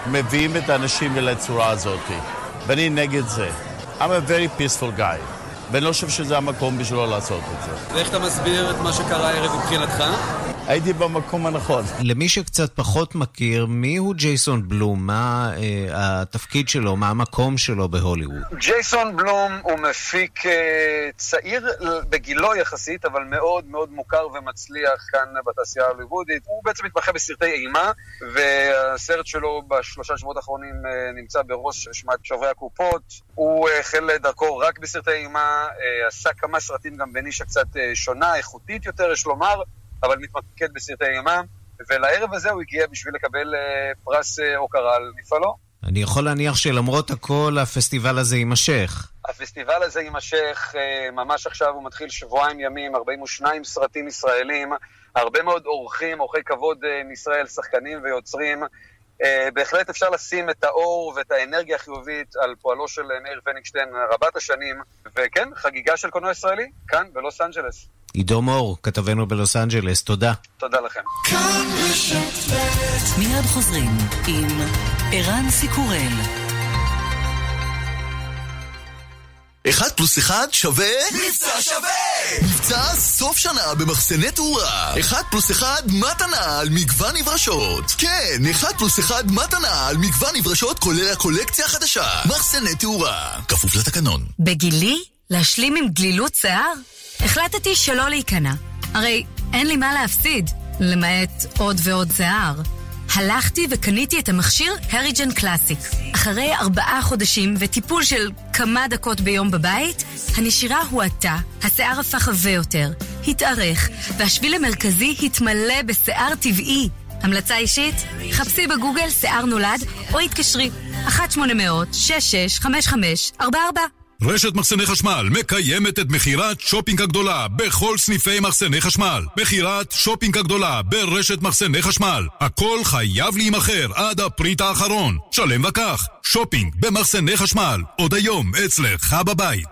מביאים את האנשים אל הצורה הזאת. ואני נגד זה. I'm a very peaceful guy. ואני לא חושב שזה המקום בשבילו לעשות את זה. ואיך אתה מסביר את מה שקרה הערב מבחינתך? הייתי במקום הנכון. למי שקצת פחות מכיר, מי הוא ג'ייסון בלום? מה אה, התפקיד שלו? מה המקום שלו בהוליווד? ג'ייסון בלום הוא מפיק אה, צעיר בגילו יחסית, אבל מאוד מאוד מוכר ומצליח כאן בתעשייה ההוליוודית. הוא בעצם מתמחה בסרטי אימה, והסרט שלו בשלושה שבועות האחרונים אה, נמצא בראש רשימת שוברי הקופות. הוא אה, החל דרכו רק בסרטי אימה, אה, עשה כמה סרטים גם בנישה קצת אה, שונה, איכותית יותר, יש לומר, אבל מתמקד בסרטי אימה. ולערב הזה הוא הגיע בשביל לקבל אה, פרס אה, הוקרה על מפעלו. אני יכול להניח שלמרות הכל הפסטיבל הזה יימשך. הפסטיבל הזה יימשך אה, ממש עכשיו, הוא מתחיל שבועיים ימים, 42 סרטים ישראלים, הרבה מאוד אורחים, אורחי כבוד אה, מישראל, שחקנים ויוצרים. אה, בהחלט אפשר לשים את האור ואת האנרגיה החיובית על פועלו של אה, מאיר פניגשטיין רבת השנים, וכן, חגיגה של קולנוע ישראלי, כאן בלוס אנג'לס. עידו מור, כתבנו בלוס אנג'לס, תודה. תודה לכם. מיד חוזרים עם ערן סיקורל. אחד פלוס אחד שווה... מבצע שווה! סוף שנה במחסני תאורה. אחד פלוס אחד מתנה על מגוון נברשות. כן, אחד פלוס אחד מתנה על מגוון נברשות כולל הקולקציה החדשה. מחסני תאורה. כפוף לתקנון. בגילי? להשלים עם גלילות שיער? החלטתי שלא להיכנע. הרי אין לי מה להפסיד, למעט עוד ועוד שיער. הלכתי וקניתי את המכשיר הריג'ן קלאסיק. אחרי ארבעה חודשים וטיפול של כמה דקות ביום בבית, הנשירה הואטה, השיער הפך עבה יותר, התארך, והשביל המרכזי התמלא בשיער טבעי. המלצה אישית? חפשי בגוגל שיער נולד, או התקשרי 1-800-665544 רשת מחסני חשמל מקיימת את מכירת שופינג הגדולה בכל סניפי מחסני חשמל. מכירת שופינג הגדולה ברשת מחסני חשמל. הכל חייב להימכר עד הפריט האחרון. שלם וקח, שופינג במחסני חשמל. עוד היום אצלך בבית.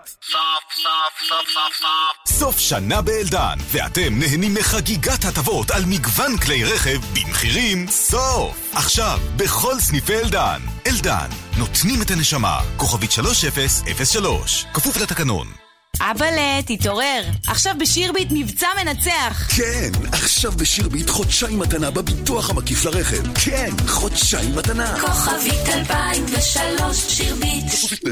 סוף שנה באלדן, ואתם נהנים מחגיגת הטבות על מגוון כלי רכב במחירים סוף. עכשיו, בכל סניפי אלדן. אלדן, נותנים את הנשמה. כוכבית 3003, כפוף לתקנון. אבאלה, תתעורר. עכשיו בשירביט מבצע מנצח. כן, עכשיו בשירביט חודשיים מתנה בביטוח המקיף לרכב. כן, חודשיים מתנה. כוכבית 2003 שירביט.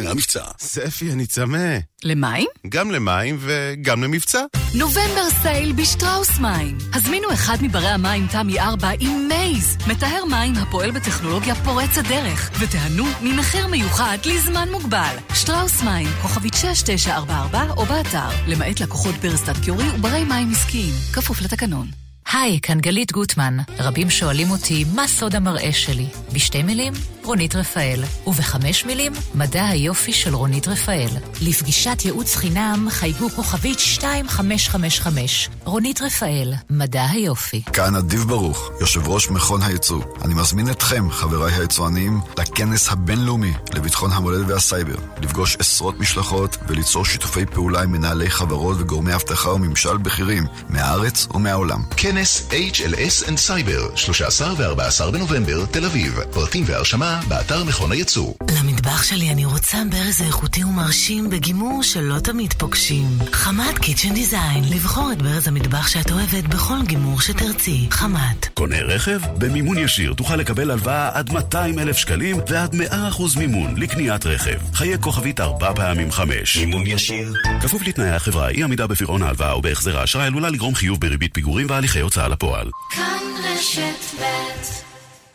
המבצע. ספי, אני צמא. למים? גם למים וגם למבצע. November sale בשטראוס מים. הזמינו אחד מברי המים תמי 4 עם Maze, מטהר מים הפועל בטכנולוגיה פורצת דרך, ותיהנו ממחיר מיוחד לזמן מוגבל. שטראוס מים, כוכבית 6944 או באתר, למעט לקוחות ברסטאט קיורי וברי מים עסקיים, כפוף לתקנון. היי, כאן גלית גוטמן. רבים שואלים אותי מה סוד המראה שלי. בשתי מילים, רונית רפאל. ובחמש מילים, מדע היופי של רונית רפאל. לפגישת ייעוץ חינם חייגו כוכבית 2555. רונית רפאל, מדע היופי. כאן אדיב ברוך, יושב ראש מכון הייצוא. אני מזמין אתכם, חבריי היצואנים, לכנס הבינלאומי לביטחון המולדת והסייבר. לפגוש עשרות משלחות וליצור שיתופי פעולה עם מנהלי חברות וגורמי אבטחה וממשל בכירים מהארץ ומהעולם. כנס HLS and Cyber, 13 ו-14 בנובמבר, תל אביב. פרטים והרשמה באתר מכון הייצוא. למטבח שלי אני רוצה ברז איכותי ומרשים בגימור שלא תמיד פוגשים. חמת קיצ'ן דיזיין, לבחור את ברז המטבח שאת אוהבת בכל גימור שתרצי. חמת. קונה רכב? במימון ישיר תוכל לקבל הלוואה עד 200 אלף שקלים ועד 100% מימון לקניית רכב. חיי כוכבית ארבע פעמים חמש. מימון ישיר. כפוף לתנאי החברה, אי עמידה בפירעון ההלוואה או בהחזר האשראי עלולה לגרום חיוב בריבית פיגורים והליכי הוצאה לפועל. כאן רשת ב'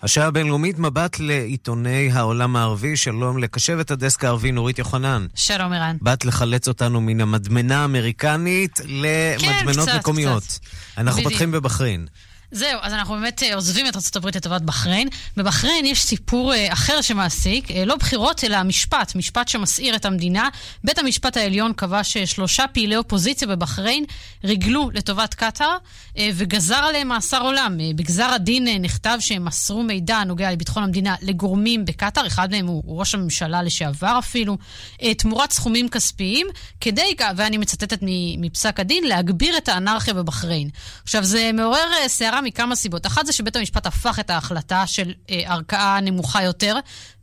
השעה הבינלאומית מבט לעיתוני העולם הערבי. שלום לקשבת הדסק הערבי נורית יוחנן. שלום ערן. באת לחלץ אותנו מן המדמנה האמריקנית למדמנות כן, קצת, מקומיות. קצת. אנחנו בדיוק. פותחים בבחריין. זהו, אז אנחנו באמת אה, עוזבים את ארה"ב לטובת בחריין. בבחריין יש סיפור אה, אחר שמעסיק, אה, לא בחירות, אלא משפט, משפט שמסעיר את המדינה. בית המשפט העליון קבע ששלושה פעילי אופוזיציה בבחריין ריגלו לטובת קטאר וגזר עליהם מאסר עולם. בגזר הדין נכתב שהם מסרו מידע הנוגע לביטחון המדינה לגורמים בקטאר, אחד מהם הוא ראש הממשלה לשעבר אפילו, תמורת סכומים כספיים, כדי, ואני מצטטת מפסק הדין, להגביר את האנרכיה בבחריין. עכשיו, זה מעורר סערה מכמה סיבות. אחת זה שבית המשפט הפך את ההחלטה של אה, ערכאה נמוכה יותר.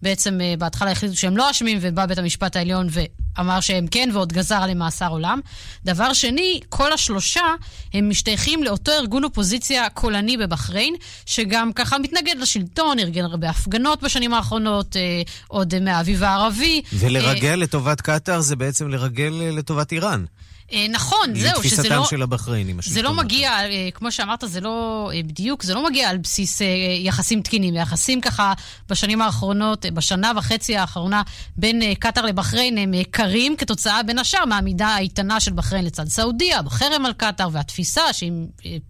בעצם אה, בהתחלה החליטו שהם לא אשמים, ובא בית המשפט העליון ואמר שהם כן, ועוד גזר עליהם מאסר עולם. דבר שני, כל השלושה הם משתייכים לאותו ארגון אופוזיציה קולני בבחריין, שגם ככה מתנגד לשלטון, ארגן הרבה הפגנות בשנים האחרונות, אה, עוד אה, מהאביב הערבי. ולרגל לטובת קטאר זה בעצם לרגל אה, לטובת איראן. אה, נכון, זהו, שזה לתפיסתם לא... של הבחריינים. זה לא מגיע, אה, כמו שאמרת, זה לא אה, בדיוק, זה לא מגיע על בסיס יחסים תקינים. יחסים ככה בשנים האחרונות, בשנה וחצי האחרונה בין קטאר לבחריין הם קרים כתוצאה בין השאר מהעמידה האיתנה של בחריין לצד סעודיה, בחרם על קטאר והתפיסה שהיא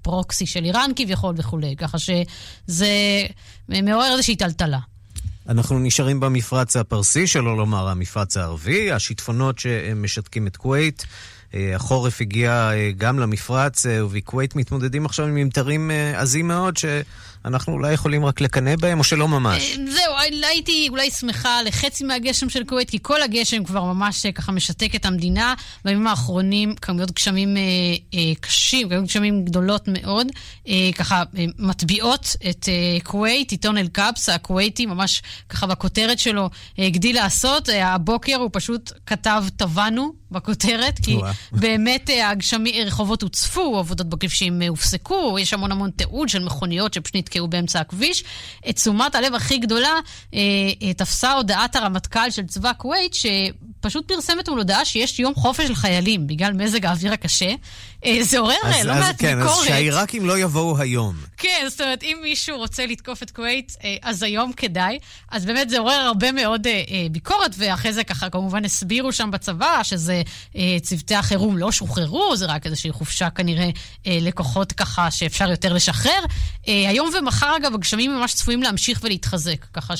פרוקסי של איראן כביכול וכולי. ככה שזה מעורר איזושהי טלטלה. אנחנו נשארים במפרץ הפרסי, שלא לומר המפרץ הערבי, השיטפונות שמשתקים את כווית. אה, החורף הגיע אה, גם למפרץ, אה, ובכווית מתמודדים עכשיו עם ממטרים עזים מאוד, שאנחנו אולי יכולים רק לקנא בהם, או שלא ממש. אה, זהו, הייתי אולי שמחה לחצי מהגשם של כווית, כי כל הגשם כבר ממש אה, ככה משתק את המדינה. בימים האחרונים כמויות גשמים אה, אה, קשים, כמויות גשמים גדולות מאוד, אה, ככה אה, מטביעות את אה, כווית, עיתון אל-קאפס הכוויתי, ממש ככה בכותרת שלו אה, הגדיל לעשות. אה, הבוקר הוא פשוט כתב טבענו בכותרת, כי. באמת אה, הגשמי, רחובות הוצפו, עבודות בכבישים אה, הופסקו, יש המון המון תיעוד של מכוניות שפשוט נתקעו באמצע הכביש. את תשומת הלב הכי גדולה אה, אה, תפסה הודעת הרמטכ"ל של צבא כווית, שפשוט פרסם אתמול הודעה שיש יום חופש של חיילים בגלל מזג האוויר הקשה. אה, זה עורר אז, לא אז, מעט כן, ביקורת. אז שהעיראקים לא יבואו היום. כן, זאת אומרת, אם מישהו רוצה לתקוף את כווית, אה, אז היום כדאי. אז באמת זה עורר הרבה מאוד אה, ביקורת, ואחרי זה ככה כמובן הסבירו שם בצבא שזה צוותי החירום לא שוחררו, זה רק איזושהי חופשה כנראה אה, לכוחות ככה שאפשר יותר לשחרר. היום ומחר, אגב, הגשמים ממש צפויים להמשיך ולהתחזק, ככה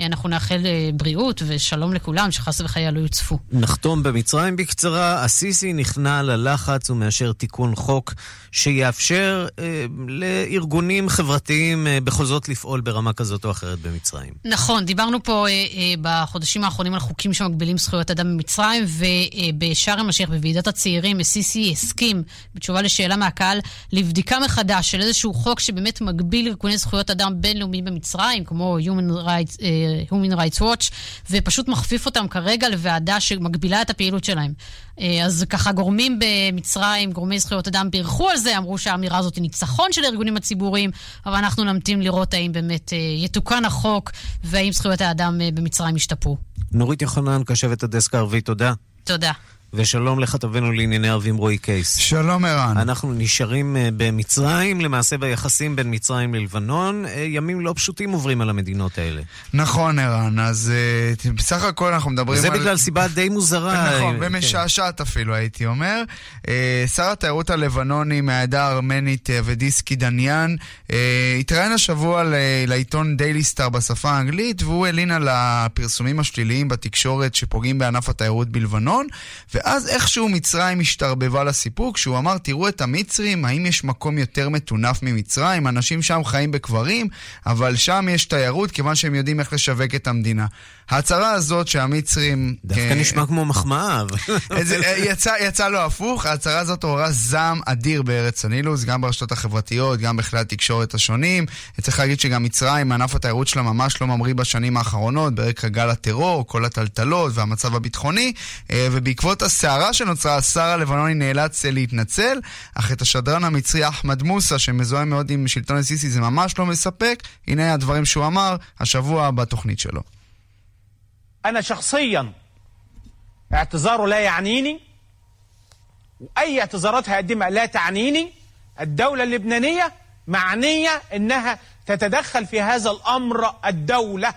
שאנחנו נאחל אה, בריאות ושלום לכולם, שחס וחלילה לא יוצפו. נחתום במצרים בקצרה. הסיסי נכנע ללחץ ומאשר תיקון חוק שיאפשר אה, לארגונים חברתיים אה, בכל זאת לפעול ברמה כזאת או אחרת במצרים. נכון, דיברנו פה אה, אה, בחודשים האחרונים על חוקים שמגבילים זכויות אדם במצרים, ובשארם א-שייח, בוועידת הצעירים, סיסי הסכים, בתשובה לשאלה מהקהל, לבדיקה מחדש של איזשהו חוק שבאמת מגביל ארגוני זכויות אדם בינלאומיים במצרים, כמו Human Rights, אה, Human Rights Watch, ופשוט מכפיף אותם כרגע לוועדה שמגבילה את הפעילות שלהם. אה, אז ככה גורמים במצרים, גורמי זכויות אדם בירכו על זה, אמרו שהאמירה הזאת היא ניצחון של הארגונים הציבוריים, אבל אנחנו נמתין לראות האם באמת אה, יתוקן החוק והאם זכויות האדם אה, במצרים ישתפרו. נורית יוחנן, קשבת הדסק הערבי, תודה. תודה. ושלום לכתבנו לענייני ערבים רועי קייס. שלום ערן. אנחנו נשארים אה, במצרים, למעשה ביחסים בין מצרים ללבנון. אה, ימים לא פשוטים עוברים על המדינות האלה. נכון ערן, אז uh, בסך הכל אנחנו מדברים זה על... זה בגלל סיבה די מוזרה. נכון, ומשעשעת כן. אפילו הייתי אומר. שר התיירות הלבנוני מהעדה הארמנית ודיסקי דניאן התראיין השבוע לעיתון דיילי סטאר בשפה האנגלית, והוא הלין על הפרסומים השליליים בתקשורת שפוגעים בענף התיירות בלבנון. ואז איכשהו מצרים השתרבבה לסיפור, כשהוא אמר, תראו את המצרים, האם יש מקום יותר מטונף ממצרים? אנשים שם חיים בקברים, אבל שם יש תיירות, כיוון שהם יודעים איך לשווק את המדינה. ההצהרה הזאת שהמצרים... דווקא נשמע כמו מחמאה, אבל... יצא, יצא לו הפוך, ההצהרה הזאת עוררה זעם אדיר בארץ הנילוס, גם ברשתות החברתיות, גם בכלי התקשורת השונים. צריך להגיד שגם מצרים, ענף התיירות שלה ממש לא ממריא בשנים האחרונות, ברקע גל הטרור, כל הטלטלות והמצב הביטחוני, ובעקבות הסערה שנוצרה, השר הלבנוני נאלץ להתנצל, אך את השדרן המצרי אחמד מוסא, שמזוהה מאוד עם שלטון א-סיסי, זה ממש לא מספק. הנה הדברים שהוא אמר השבוע בתוכנית שלו. أنا شخصيا اعتذاره لا يعنيني وأي اعتذارات هقدمها لا تعنيني الدولة اللبنانية معنية أنها تتدخل في هذا الأمر الدولة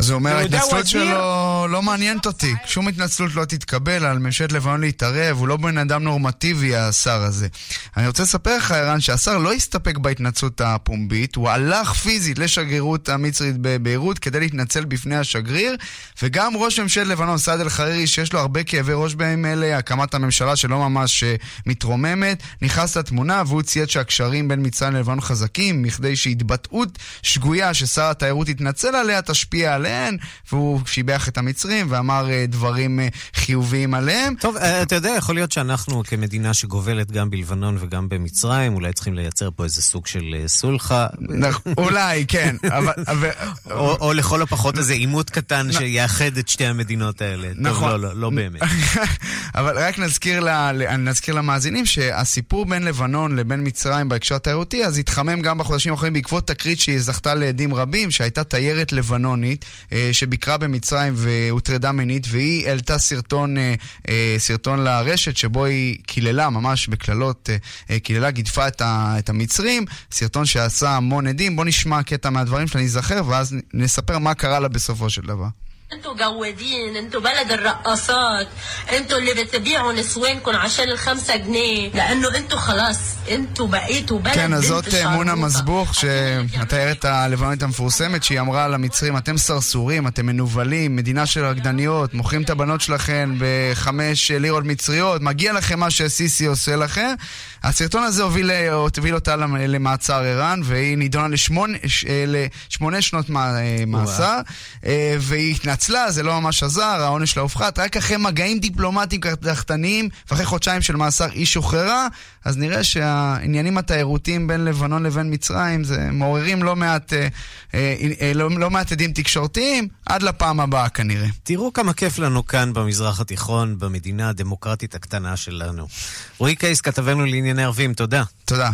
אז הוא אומר, ההתנצלות שלו לא מעניינת אותי. שום התנצלות לא תתקבל על ממשלת לבנון להתערב, הוא לא בן אדם נורמטיבי, השר הזה. אני רוצה לספר לך, ערן, שהשר לא הסתפק בהתנצלות הפומבית, הוא הלך פיזית לשגרירות המצרית בביירות כדי להתנצל בפני השגריר, וגם ראש ממשלת לבנון, סעד אל-חרירי, שיש לו הרבה כאבי ראש בימים אלה, הקמת הממשלה שלא ממש מתרוממת, נכנס לתמונה והוא צייץ שהקשרים בין מצרים ללבנון חזקים, מכדי שהתבטאות שגויה ששר התיירות יתנצל עליה תשפיע עליה. עליהן, והוא שיבח את המצרים ואמר דברים חיוביים עליהם. טוב, אתה יודע, יכול להיות שאנחנו כמדינה שגובלת גם בלבנון וגם במצרים, אולי צריכים לייצר פה איזה סוג של סולחה. אולי, כן. או לכל הפחות איזה עימות קטן שיאחד את שתי המדינות האלה. נכון. טוב, לא באמת. אבל רק נזכיר למאזינים שהסיפור בין לבנון לבין מצרים בהקשר התיירותי, אז התחמם גם בחודשים האחרונים בעקבות תקרית שהיא זכתה לעדים רבים, שהייתה תיירת לבנונית. שביקרה במצרים והוטרדה מינית, והיא העלתה סרטון, סרטון לרשת שבו היא קיללה, ממש בקללות, קיללה, גידפה את המצרים, סרטון שעשה המון עדים. בואו נשמע קטע מהדברים שלה, נזכר, ואז נספר מה קרה לה בסופו של דבר. انتوا جوادين انتوا بلد الرقاصات انتوا اللي بتبيعوا نسوانكم عشان الخمسة جنيه لانه انتوا خلاص انتوا بقيتوا بلد כן, אז זאת מונה מסבוך, שהתיירת הלבנונית המפורסמת, שהיא אמרה למצרים, אתם סרסורים, אתם מנוולים, מדינה של רקדניות, מוכרים את הבנות שלכם בחמש לירות מצריות, מגיע לכם מה שסיסי עושה לכם. הסרטון הזה הוביל, הוביל אותה למעצר ערן, והיא נידונה לשמונה, לשמונה שנות מאסר, והיא התנצלה, זה לא ממש עזר, העונש שלה הופחת, רק אחרי מגעים דיפלומטיים קדחתניים, ואחרי חודשיים של מאסר היא שוחררה, אז נראה שהעניינים התיירותיים בין לבנון לבין מצרים, זה מעוררים לא מעט, אה, אה, לא, לא מעט עדים תקשורתיים, עד לפעם הבאה כנראה. תראו כמה כיף לנו כאן במזרח התיכון, במדינה הדמוקרטית הקטנה שלנו. רועי קייס, כתבנו לענייני ערבים, תודה. תודה.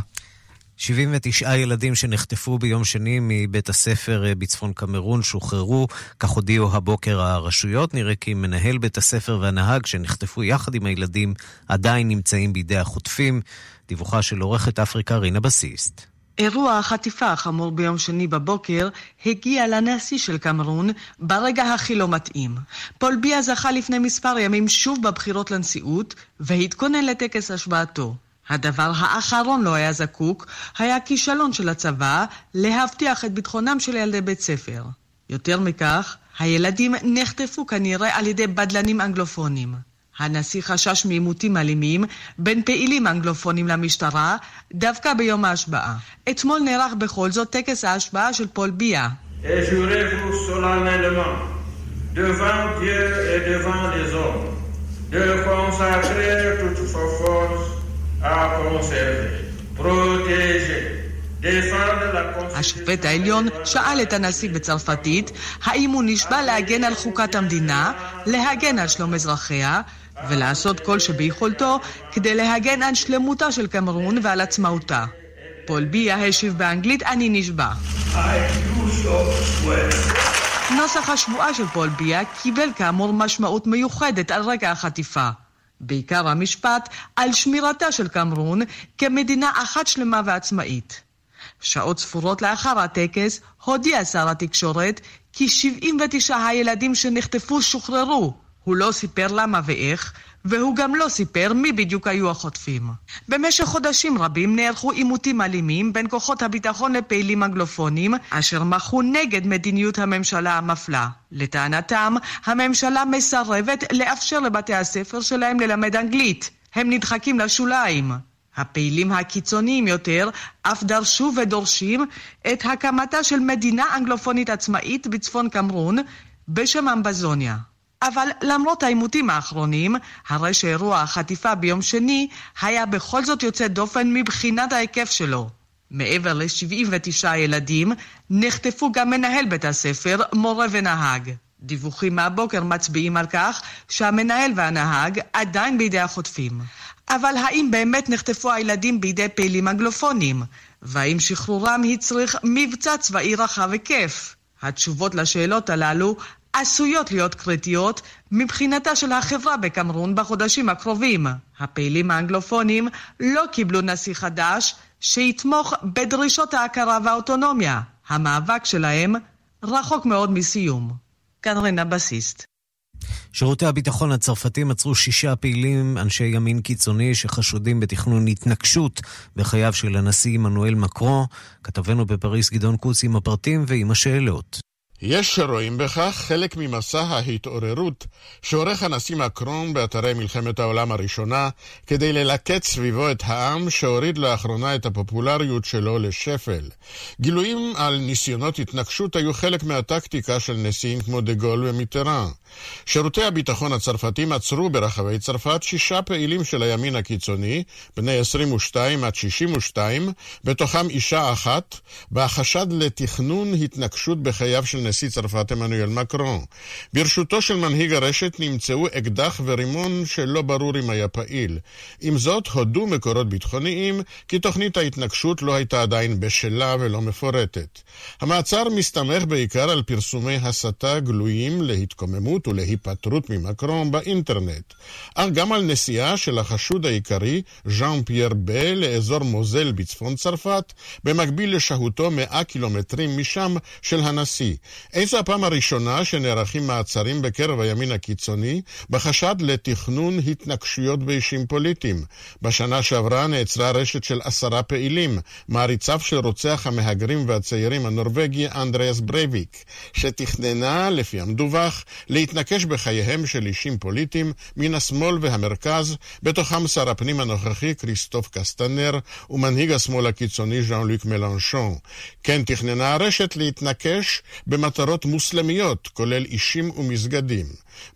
79 ילדים שנחטפו ביום שני מבית הספר בצפון קמרון שוחררו, כך הודיעו הבוקר הרשויות. נראה כי מנהל בית הספר והנהג שנחטפו יחד עם הילדים עדיין נמצאים בידי החוטפים. דיווחה של עורכת אפריקה רינה בסיסט. אירוע החטיפה החמור ביום שני בבוקר הגיע לנשיא של קמרון ברגע הכי לא מתאים. פול ביה זכה לפני מספר ימים שוב בבחירות לנשיאות והתכונן לטקס השבעתו. הדבר האחרון לא היה זקוק היה כישלון של הצבא להבטיח את ביטחונם של ילדי בית ספר. יותר מכך, הילדים נחטפו כנראה על ידי בדלנים אנגלופונים. הנשיא חשש מעימותים אלימים בין פעילים אנגלופונים למשטרה דווקא ביום ההשבעה. אתמול נערך בכל זאת טקס ההשבעה של פול ביה. de consacrer toutes vos forces השופט העליון שאל את הנשיא בצרפתית האם הוא נשבע להגן על חוקת המדינה, להגן על שלום אזרחיה, ולעשות כל שביכולתו כדי להגן על שלמותה של קמרון ועל עצמאותה. פול ביה השיב באנגלית אני נשבע. נוסח השבועה של פול ביה קיבל כאמור משמעות מיוחדת על רקע החטיפה. בעיקר המשפט על שמירתה של קמרון כמדינה אחת שלמה ועצמאית. שעות ספורות לאחר הטקס הודיע שר התקשורת כי 79 הילדים שנחטפו שוחררו. הוא לא סיפר למה ואיך, והוא גם לא סיפר מי בדיוק היו החוטפים. במשך חודשים רבים נערכו עימותים אלימים בין כוחות הביטחון לפעילים אנגלופונים, אשר מחו נגד מדיניות הממשלה המפלה. לטענתם, הממשלה מסרבת לאפשר לבתי הספר שלהם ללמד אנגלית. הם נדחקים לשוליים. הפעילים הקיצוניים יותר אף דרשו ודורשים את הקמתה של מדינה אנגלופונית עצמאית בצפון קמרון בשם אמבזוניה. אבל למרות העימותים האחרונים, הרי שאירוע החטיפה ביום שני היה בכל זאת יוצא דופן מבחינת ההיקף שלו. מעבר ל-79 ילדים, נחטפו גם מנהל בית הספר, מורה ונהג. דיווחים מהבוקר מצביעים על כך שהמנהל והנהג עדיין בידי החוטפים. אבל האם באמת נחטפו הילדים בידי פעילים אנגלופונים? והאם שחרורם הצריך מבצע צבאי רחב היקף? התשובות לשאלות הללו עשויות להיות קריטיות מבחינתה של החברה בקמרון בחודשים הקרובים. הפעילים האנגלופונים לא קיבלו נשיא חדש שיתמוך בדרישות ההכרה והאוטונומיה. המאבק שלהם רחוק מאוד מסיום. כאן רינה בסיסט. שירותי הביטחון הצרפתים עצרו שישה פעילים, אנשי ימין קיצוני, שחשודים בתכנון התנגשות בחייו של הנשיא עמנואל מקרו. כתבנו בפריס גדעון קוץ עם הפרטים ועם השאלות. יש שרואים בכך חלק ממסע ההתעוררות שעורך הנשיא מקרון באתרי מלחמת העולם הראשונה כדי ללקט סביבו את העם שהוריד לאחרונה את הפופולריות שלו לשפל. גילויים על ניסיונות התנגשות היו חלק מהטקטיקה של נשיאים כמו דה גול ומיטראן. שירותי הביטחון הצרפתים עצרו ברחבי צרפת שישה פעילים של הימין הקיצוני, בני 22 עד 62, בתוכם אישה אחת, בחשד לתכנון התנגשות בחייו של נשיא צרפת עמנואל מקרון. ברשותו של מנהיג הרשת נמצאו אקדח ורימון שלא ברור אם היה פעיל. עם זאת, הודו מקורות ביטחוניים כי תוכנית ההתנגשות לא הייתה עדיין בשלה ולא מפורטת. המעצר מסתמך בעיקר על פרסומי הסתה גלויים להתקוממות ולהיפטרות ממקרון באינטרנט, אך גם על נסיעה של החשוד העיקרי, ז'אן פייר בה, לאזור מוזל בצפון צרפת, במקביל לשהותו מאה קילומטרים משם של הנשיא. אין זו הפעם הראשונה שנערכים מעצרים בקרב הימין הקיצוני בחשד לתכנון התנגשויות באישים פוליטיים. בשנה שעברה נעצרה רשת של עשרה פעילים, מעריציו של רוצח המהגרים והצעירים הנורבגי אנדריאס ברייביק, שתכננה, לפי המדווח, להתנקש בחייהם של אישים פוליטיים מן השמאל והמרכז, בתוכם שר הפנים הנוכחי כריסטוף קסטנר ומנהיג השמאל הקיצוני ז'אן לוק מלנשון. כן תכננה הרשת להתנקש במטרות מוסלמיות, כולל אישים ומסגדים.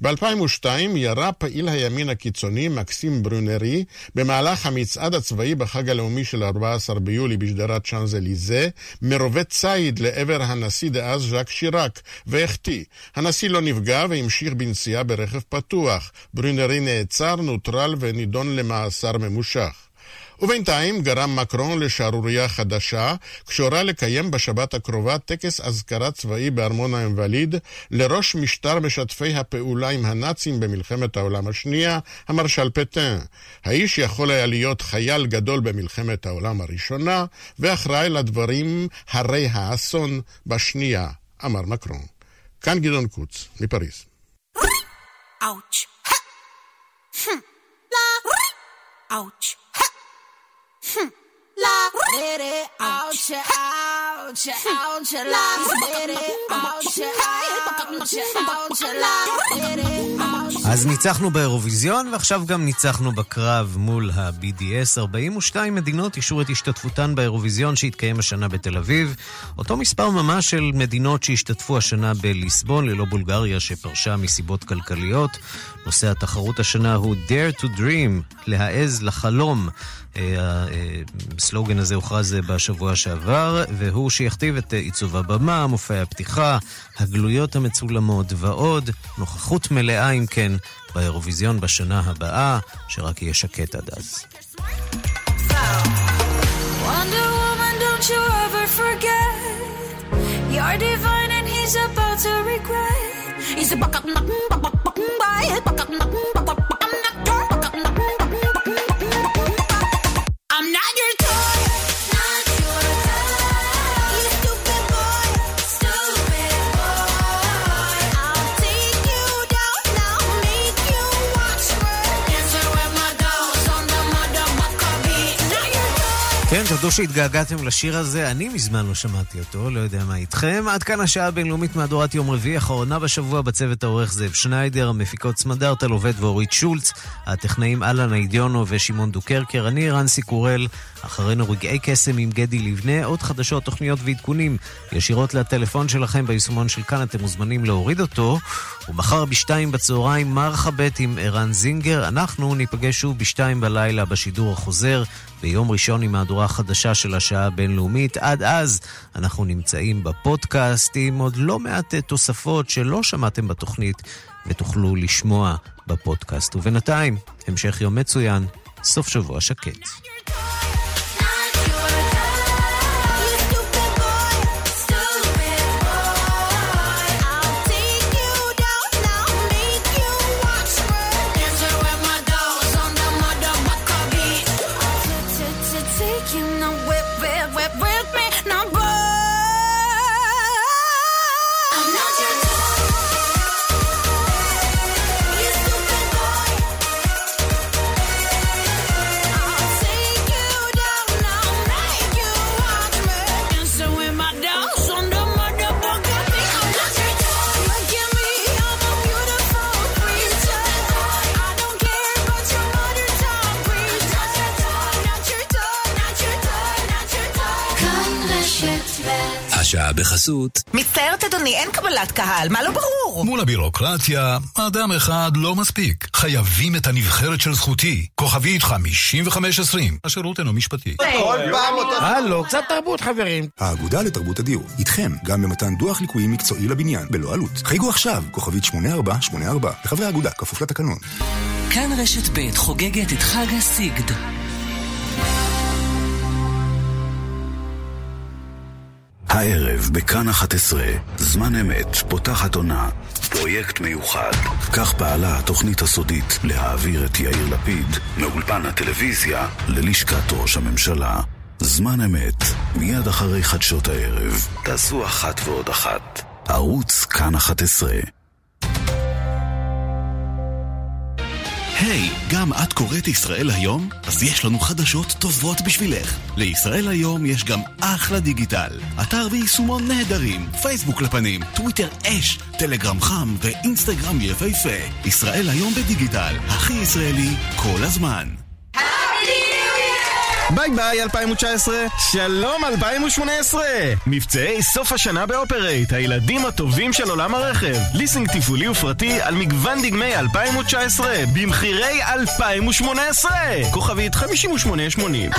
ב-2002 ירה פעיל הימין הקיצוני מקסים ברונרי במהלך המצעד הצבאי בחג הלאומי של 14 ביולי בשדרת שאנזליזה מרובה ציד לעבר הנשיא דאז ז'אק שיראק והחטיא. הנשיא לא נפגע והמשיך בנסיעה ברכב פתוח. ברונרי נעצר, נוטרל ונידון למאסר ממושך. ובינתיים גרם מקרון לשערורייה חדשה, כשהורה לקיים בשבת הקרובה טקס אזכרה צבאי בארמון האינווליד לראש משטר משתפי הפעולה עם הנאצים במלחמת העולם השנייה, המרשל פטן. האיש יכול היה להיות חייל גדול במלחמת העולם הראשונה, ואחראי לדברים הרי האסון בשנייה, אמר מקרון. כאן גדעון קוץ, מפריז. אאוץ'. get it out your eyes. אז ניצחנו באירוויזיון, ועכשיו גם ניצחנו בקרב מול ה-BDS. 42 מדינות אישרו את השתתפותן באירוויזיון שהתקיים השנה בתל אביב. אותו מספר ממש של מדינות שהשתתפו השנה בליסבון, ללא בולגריה שפרשה מסיבות כלכליות. נושא התחרות השנה הוא Dare to Dream, להעז לחלום. הסלוגן הזה הוכרז בשבוע שעבר, והוא שיכתיב את עיצוב הבמה, מופעי הפתיחה, הגלויות המצולמות ועוד. נוכחות מלאה, אם כן, באירוויזיון בשנה הבאה, שרק יהיה שקט עד אז. Wonder woman, don't you ever כן, תודו שהתגעגעתם לשיר הזה, אני מזמן לא שמעתי אותו, לא יודע מה איתכם. עד כאן השעה הבינלאומית מהדורת יום רביעי, אחרונה בשבוע בצוות העורך זאב שניידר, המפיקות סמדארטה לובד ואורית שולץ, הטכנאים אלן אידיונו ושמעון דוקרקר, אני רנסי קורל, אחרינו רגעי קסם עם גדי לבנה, עוד חדשות, תוכניות ועדכונים ישירות לטלפון שלכם ביישומון של כאן, אתם מוזמנים להוריד אותו. ומחר בשתיים בצהריים מרחבת עם ערן זינגר. אנחנו ניפגש שוב בשתיים בלילה בשידור החוזר, ביום ראשון עם מהדורה חדשה של השעה הבינלאומית. עד אז אנחנו נמצאים בפודקאסט עם עוד לא מעט תוספות שלא שמעתם בתוכנית ותוכלו לשמוע בפודקאסט. ובינתיים, המשך יום מצוין, סוף שבוע שקט. השעה בחסות. מצטערת אדוני, אין קבלת קהל, מה לא ברור? מול הבירוקרטיה, אדם אחד לא מספיק. חייבים את הנבחרת של זכותי. כוכבית 5520. השירות אינו משפטי. כל פעם אותו... הלו, קצת תרבות חברים. האגודה לתרבות הדיור, איתכם, גם במתן דוח ליקויים מקצועי לבניין, בלא עלות. חייגו עכשיו, כוכבית 8484, לחברי האגודה, כפוף לתקנון. כאן רשת ב' חוגגת את חג הסיגד. הערב בכאן 11, זמן אמת, פותחת עונה, פרויקט מיוחד. כך פעלה התוכנית הסודית להעביר את יאיר לפיד מאולפן הטלוויזיה ללשכת ראש הממשלה. זמן אמת, מיד אחרי חדשות הערב. תעשו אחת ועוד אחת. ערוץ כאן 11 היי, hey, גם את קוראת ישראל היום? אז יש לנו חדשות טובות בשבילך. לישראל היום יש גם אחלה דיגיטל. אתר ויישומון נהדרים, פייסבוק לפנים, טוויטר אש, טלגרם חם ואינסטגרם יפהפה. ישראל היום בדיגיטל, הכי ישראלי כל הזמן. bye bye 2019, שלום 2018! מבצעי סוף השנה באופרייט, הילדים הטובים של עולם הרכב. ליסינג תפעולי ופרטי על מגוון דגמי 2019, במחירי 2018! כוכבית 5880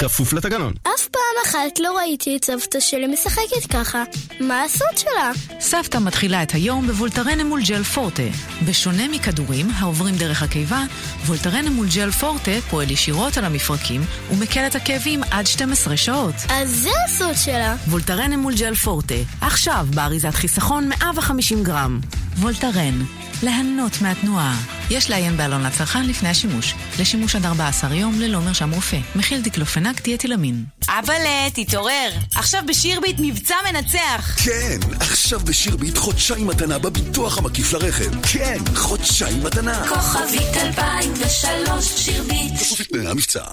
כפוף לתקנון. אף פעם אחת לא ראיתי את סבתא שלי משחקת ככה. מה הסוד שלה? סבתא מתחילה את היום בוולטרן אמול ג'ל פורטה. בשונה מכדורים העוברים דרך הקיבה, וולטרן אמול ג'ל פורטה פועל ישירות על המפרקים ומקל את הכאבים עד 12 שעות. אז זה הסוד שלה. וולטרן אמול ג'ל פורטה, עכשיו באריזת חיסכון 150 גרם. וולטרן, ליהנות מהתנועה. יש לעיין בעלון לצרכן לפני השימוש. לשימוש עד 14 יום ללא מרשם רופא. מכיל דיקלופנק דיאטילמין. אבאלה, תתעורר. עכשיו בשירביט מבצע מנצח. כן, עכשיו בשירביט חודשיים מתנה בביטוח המקיף לרכב. כן, חודשיים מתנה. כוכבית 2003 שירביט.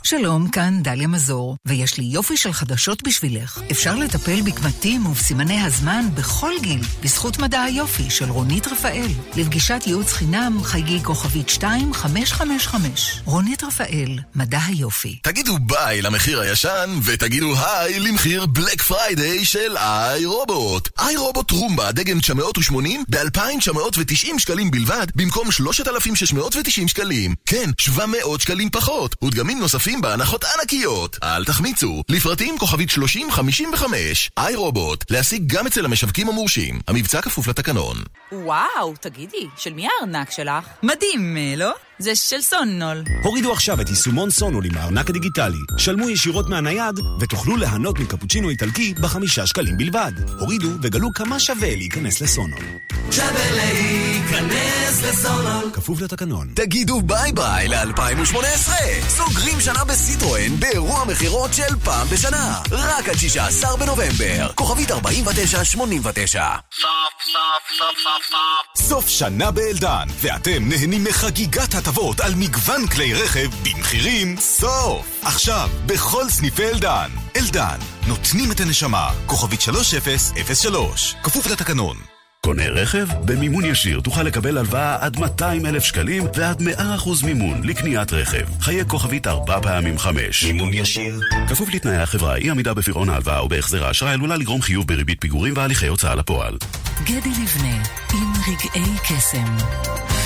שלום, כאן דליה מזור, ויש לי יופי של חדשות בשבילך. אפשר לטפל בקמטים ובסימני הזמן בכל גיל, בזכות מדע היופי של רונית רפאל. לפגישת ייעוץ חינם חייגי כוכבית כוכבית 2555. רונית רפאל, מדע היופי. תגידו ביי למחיר הישן, ותגידו היי למחיר Black Friday של iRobot. iRobot Roomba דגם 980 ב-2,990 שקלים בלבד, במקום 3,690 שקלים. כן, 700 שקלים פחות, ודגמים נוספים בהנחות ענקיות. אל תחמיצו, לפרטים כוכבית 3055. iRobot, להשיג גם אצל המשווקים המורשים. המבצע כפוף לתקנון. וואו, תגידי, של מי הארנק שלך? מדהים, אה, לא? זה של סונול. הורידו עכשיו את יישומון סונול עם הארנק הדיגיטלי. שלמו ישירות מהנייד, ותוכלו ליהנות מקפוצ'ינו איטלקי בחמישה שקלים בלבד. הורידו וגלו כמה שווה להיכנס לסונול. שווה להיכנס לסונול. כפוף לתקנון. תגידו ביי ביי ל-2018! סוגרים שנה בסיטרואן באירוע מכירות של פעם בשנה. רק עד 16 בנובמבר. כוכבית 4989. סוף, סוף, סוף, סוף, סוף. סוף שנה באלדן, ואתם נהנים מחגיגת הטבות על מגוון כלי רכב במחירים סוף. עכשיו, בכל סניפי אלדן. אלדן, נותנים את הנשמה. כוכבית 3003. כפוף לתקנון. קונה רכב? במימון ישיר תוכל לקבל הלוואה עד 200 אלף שקלים ועד 100% מימון לקניית רכב. חיי כוכבית ארבע פעמים חמש. מימון ישיר. כפוף לתנאי החברה, אי עמידה בפירעון ההלוואה או בהחזר האשראי עלולה לגרום חיוב בריבית פיגורים והליכי הוצאה לפועל. גדי לבנה, עם רגעי קסם.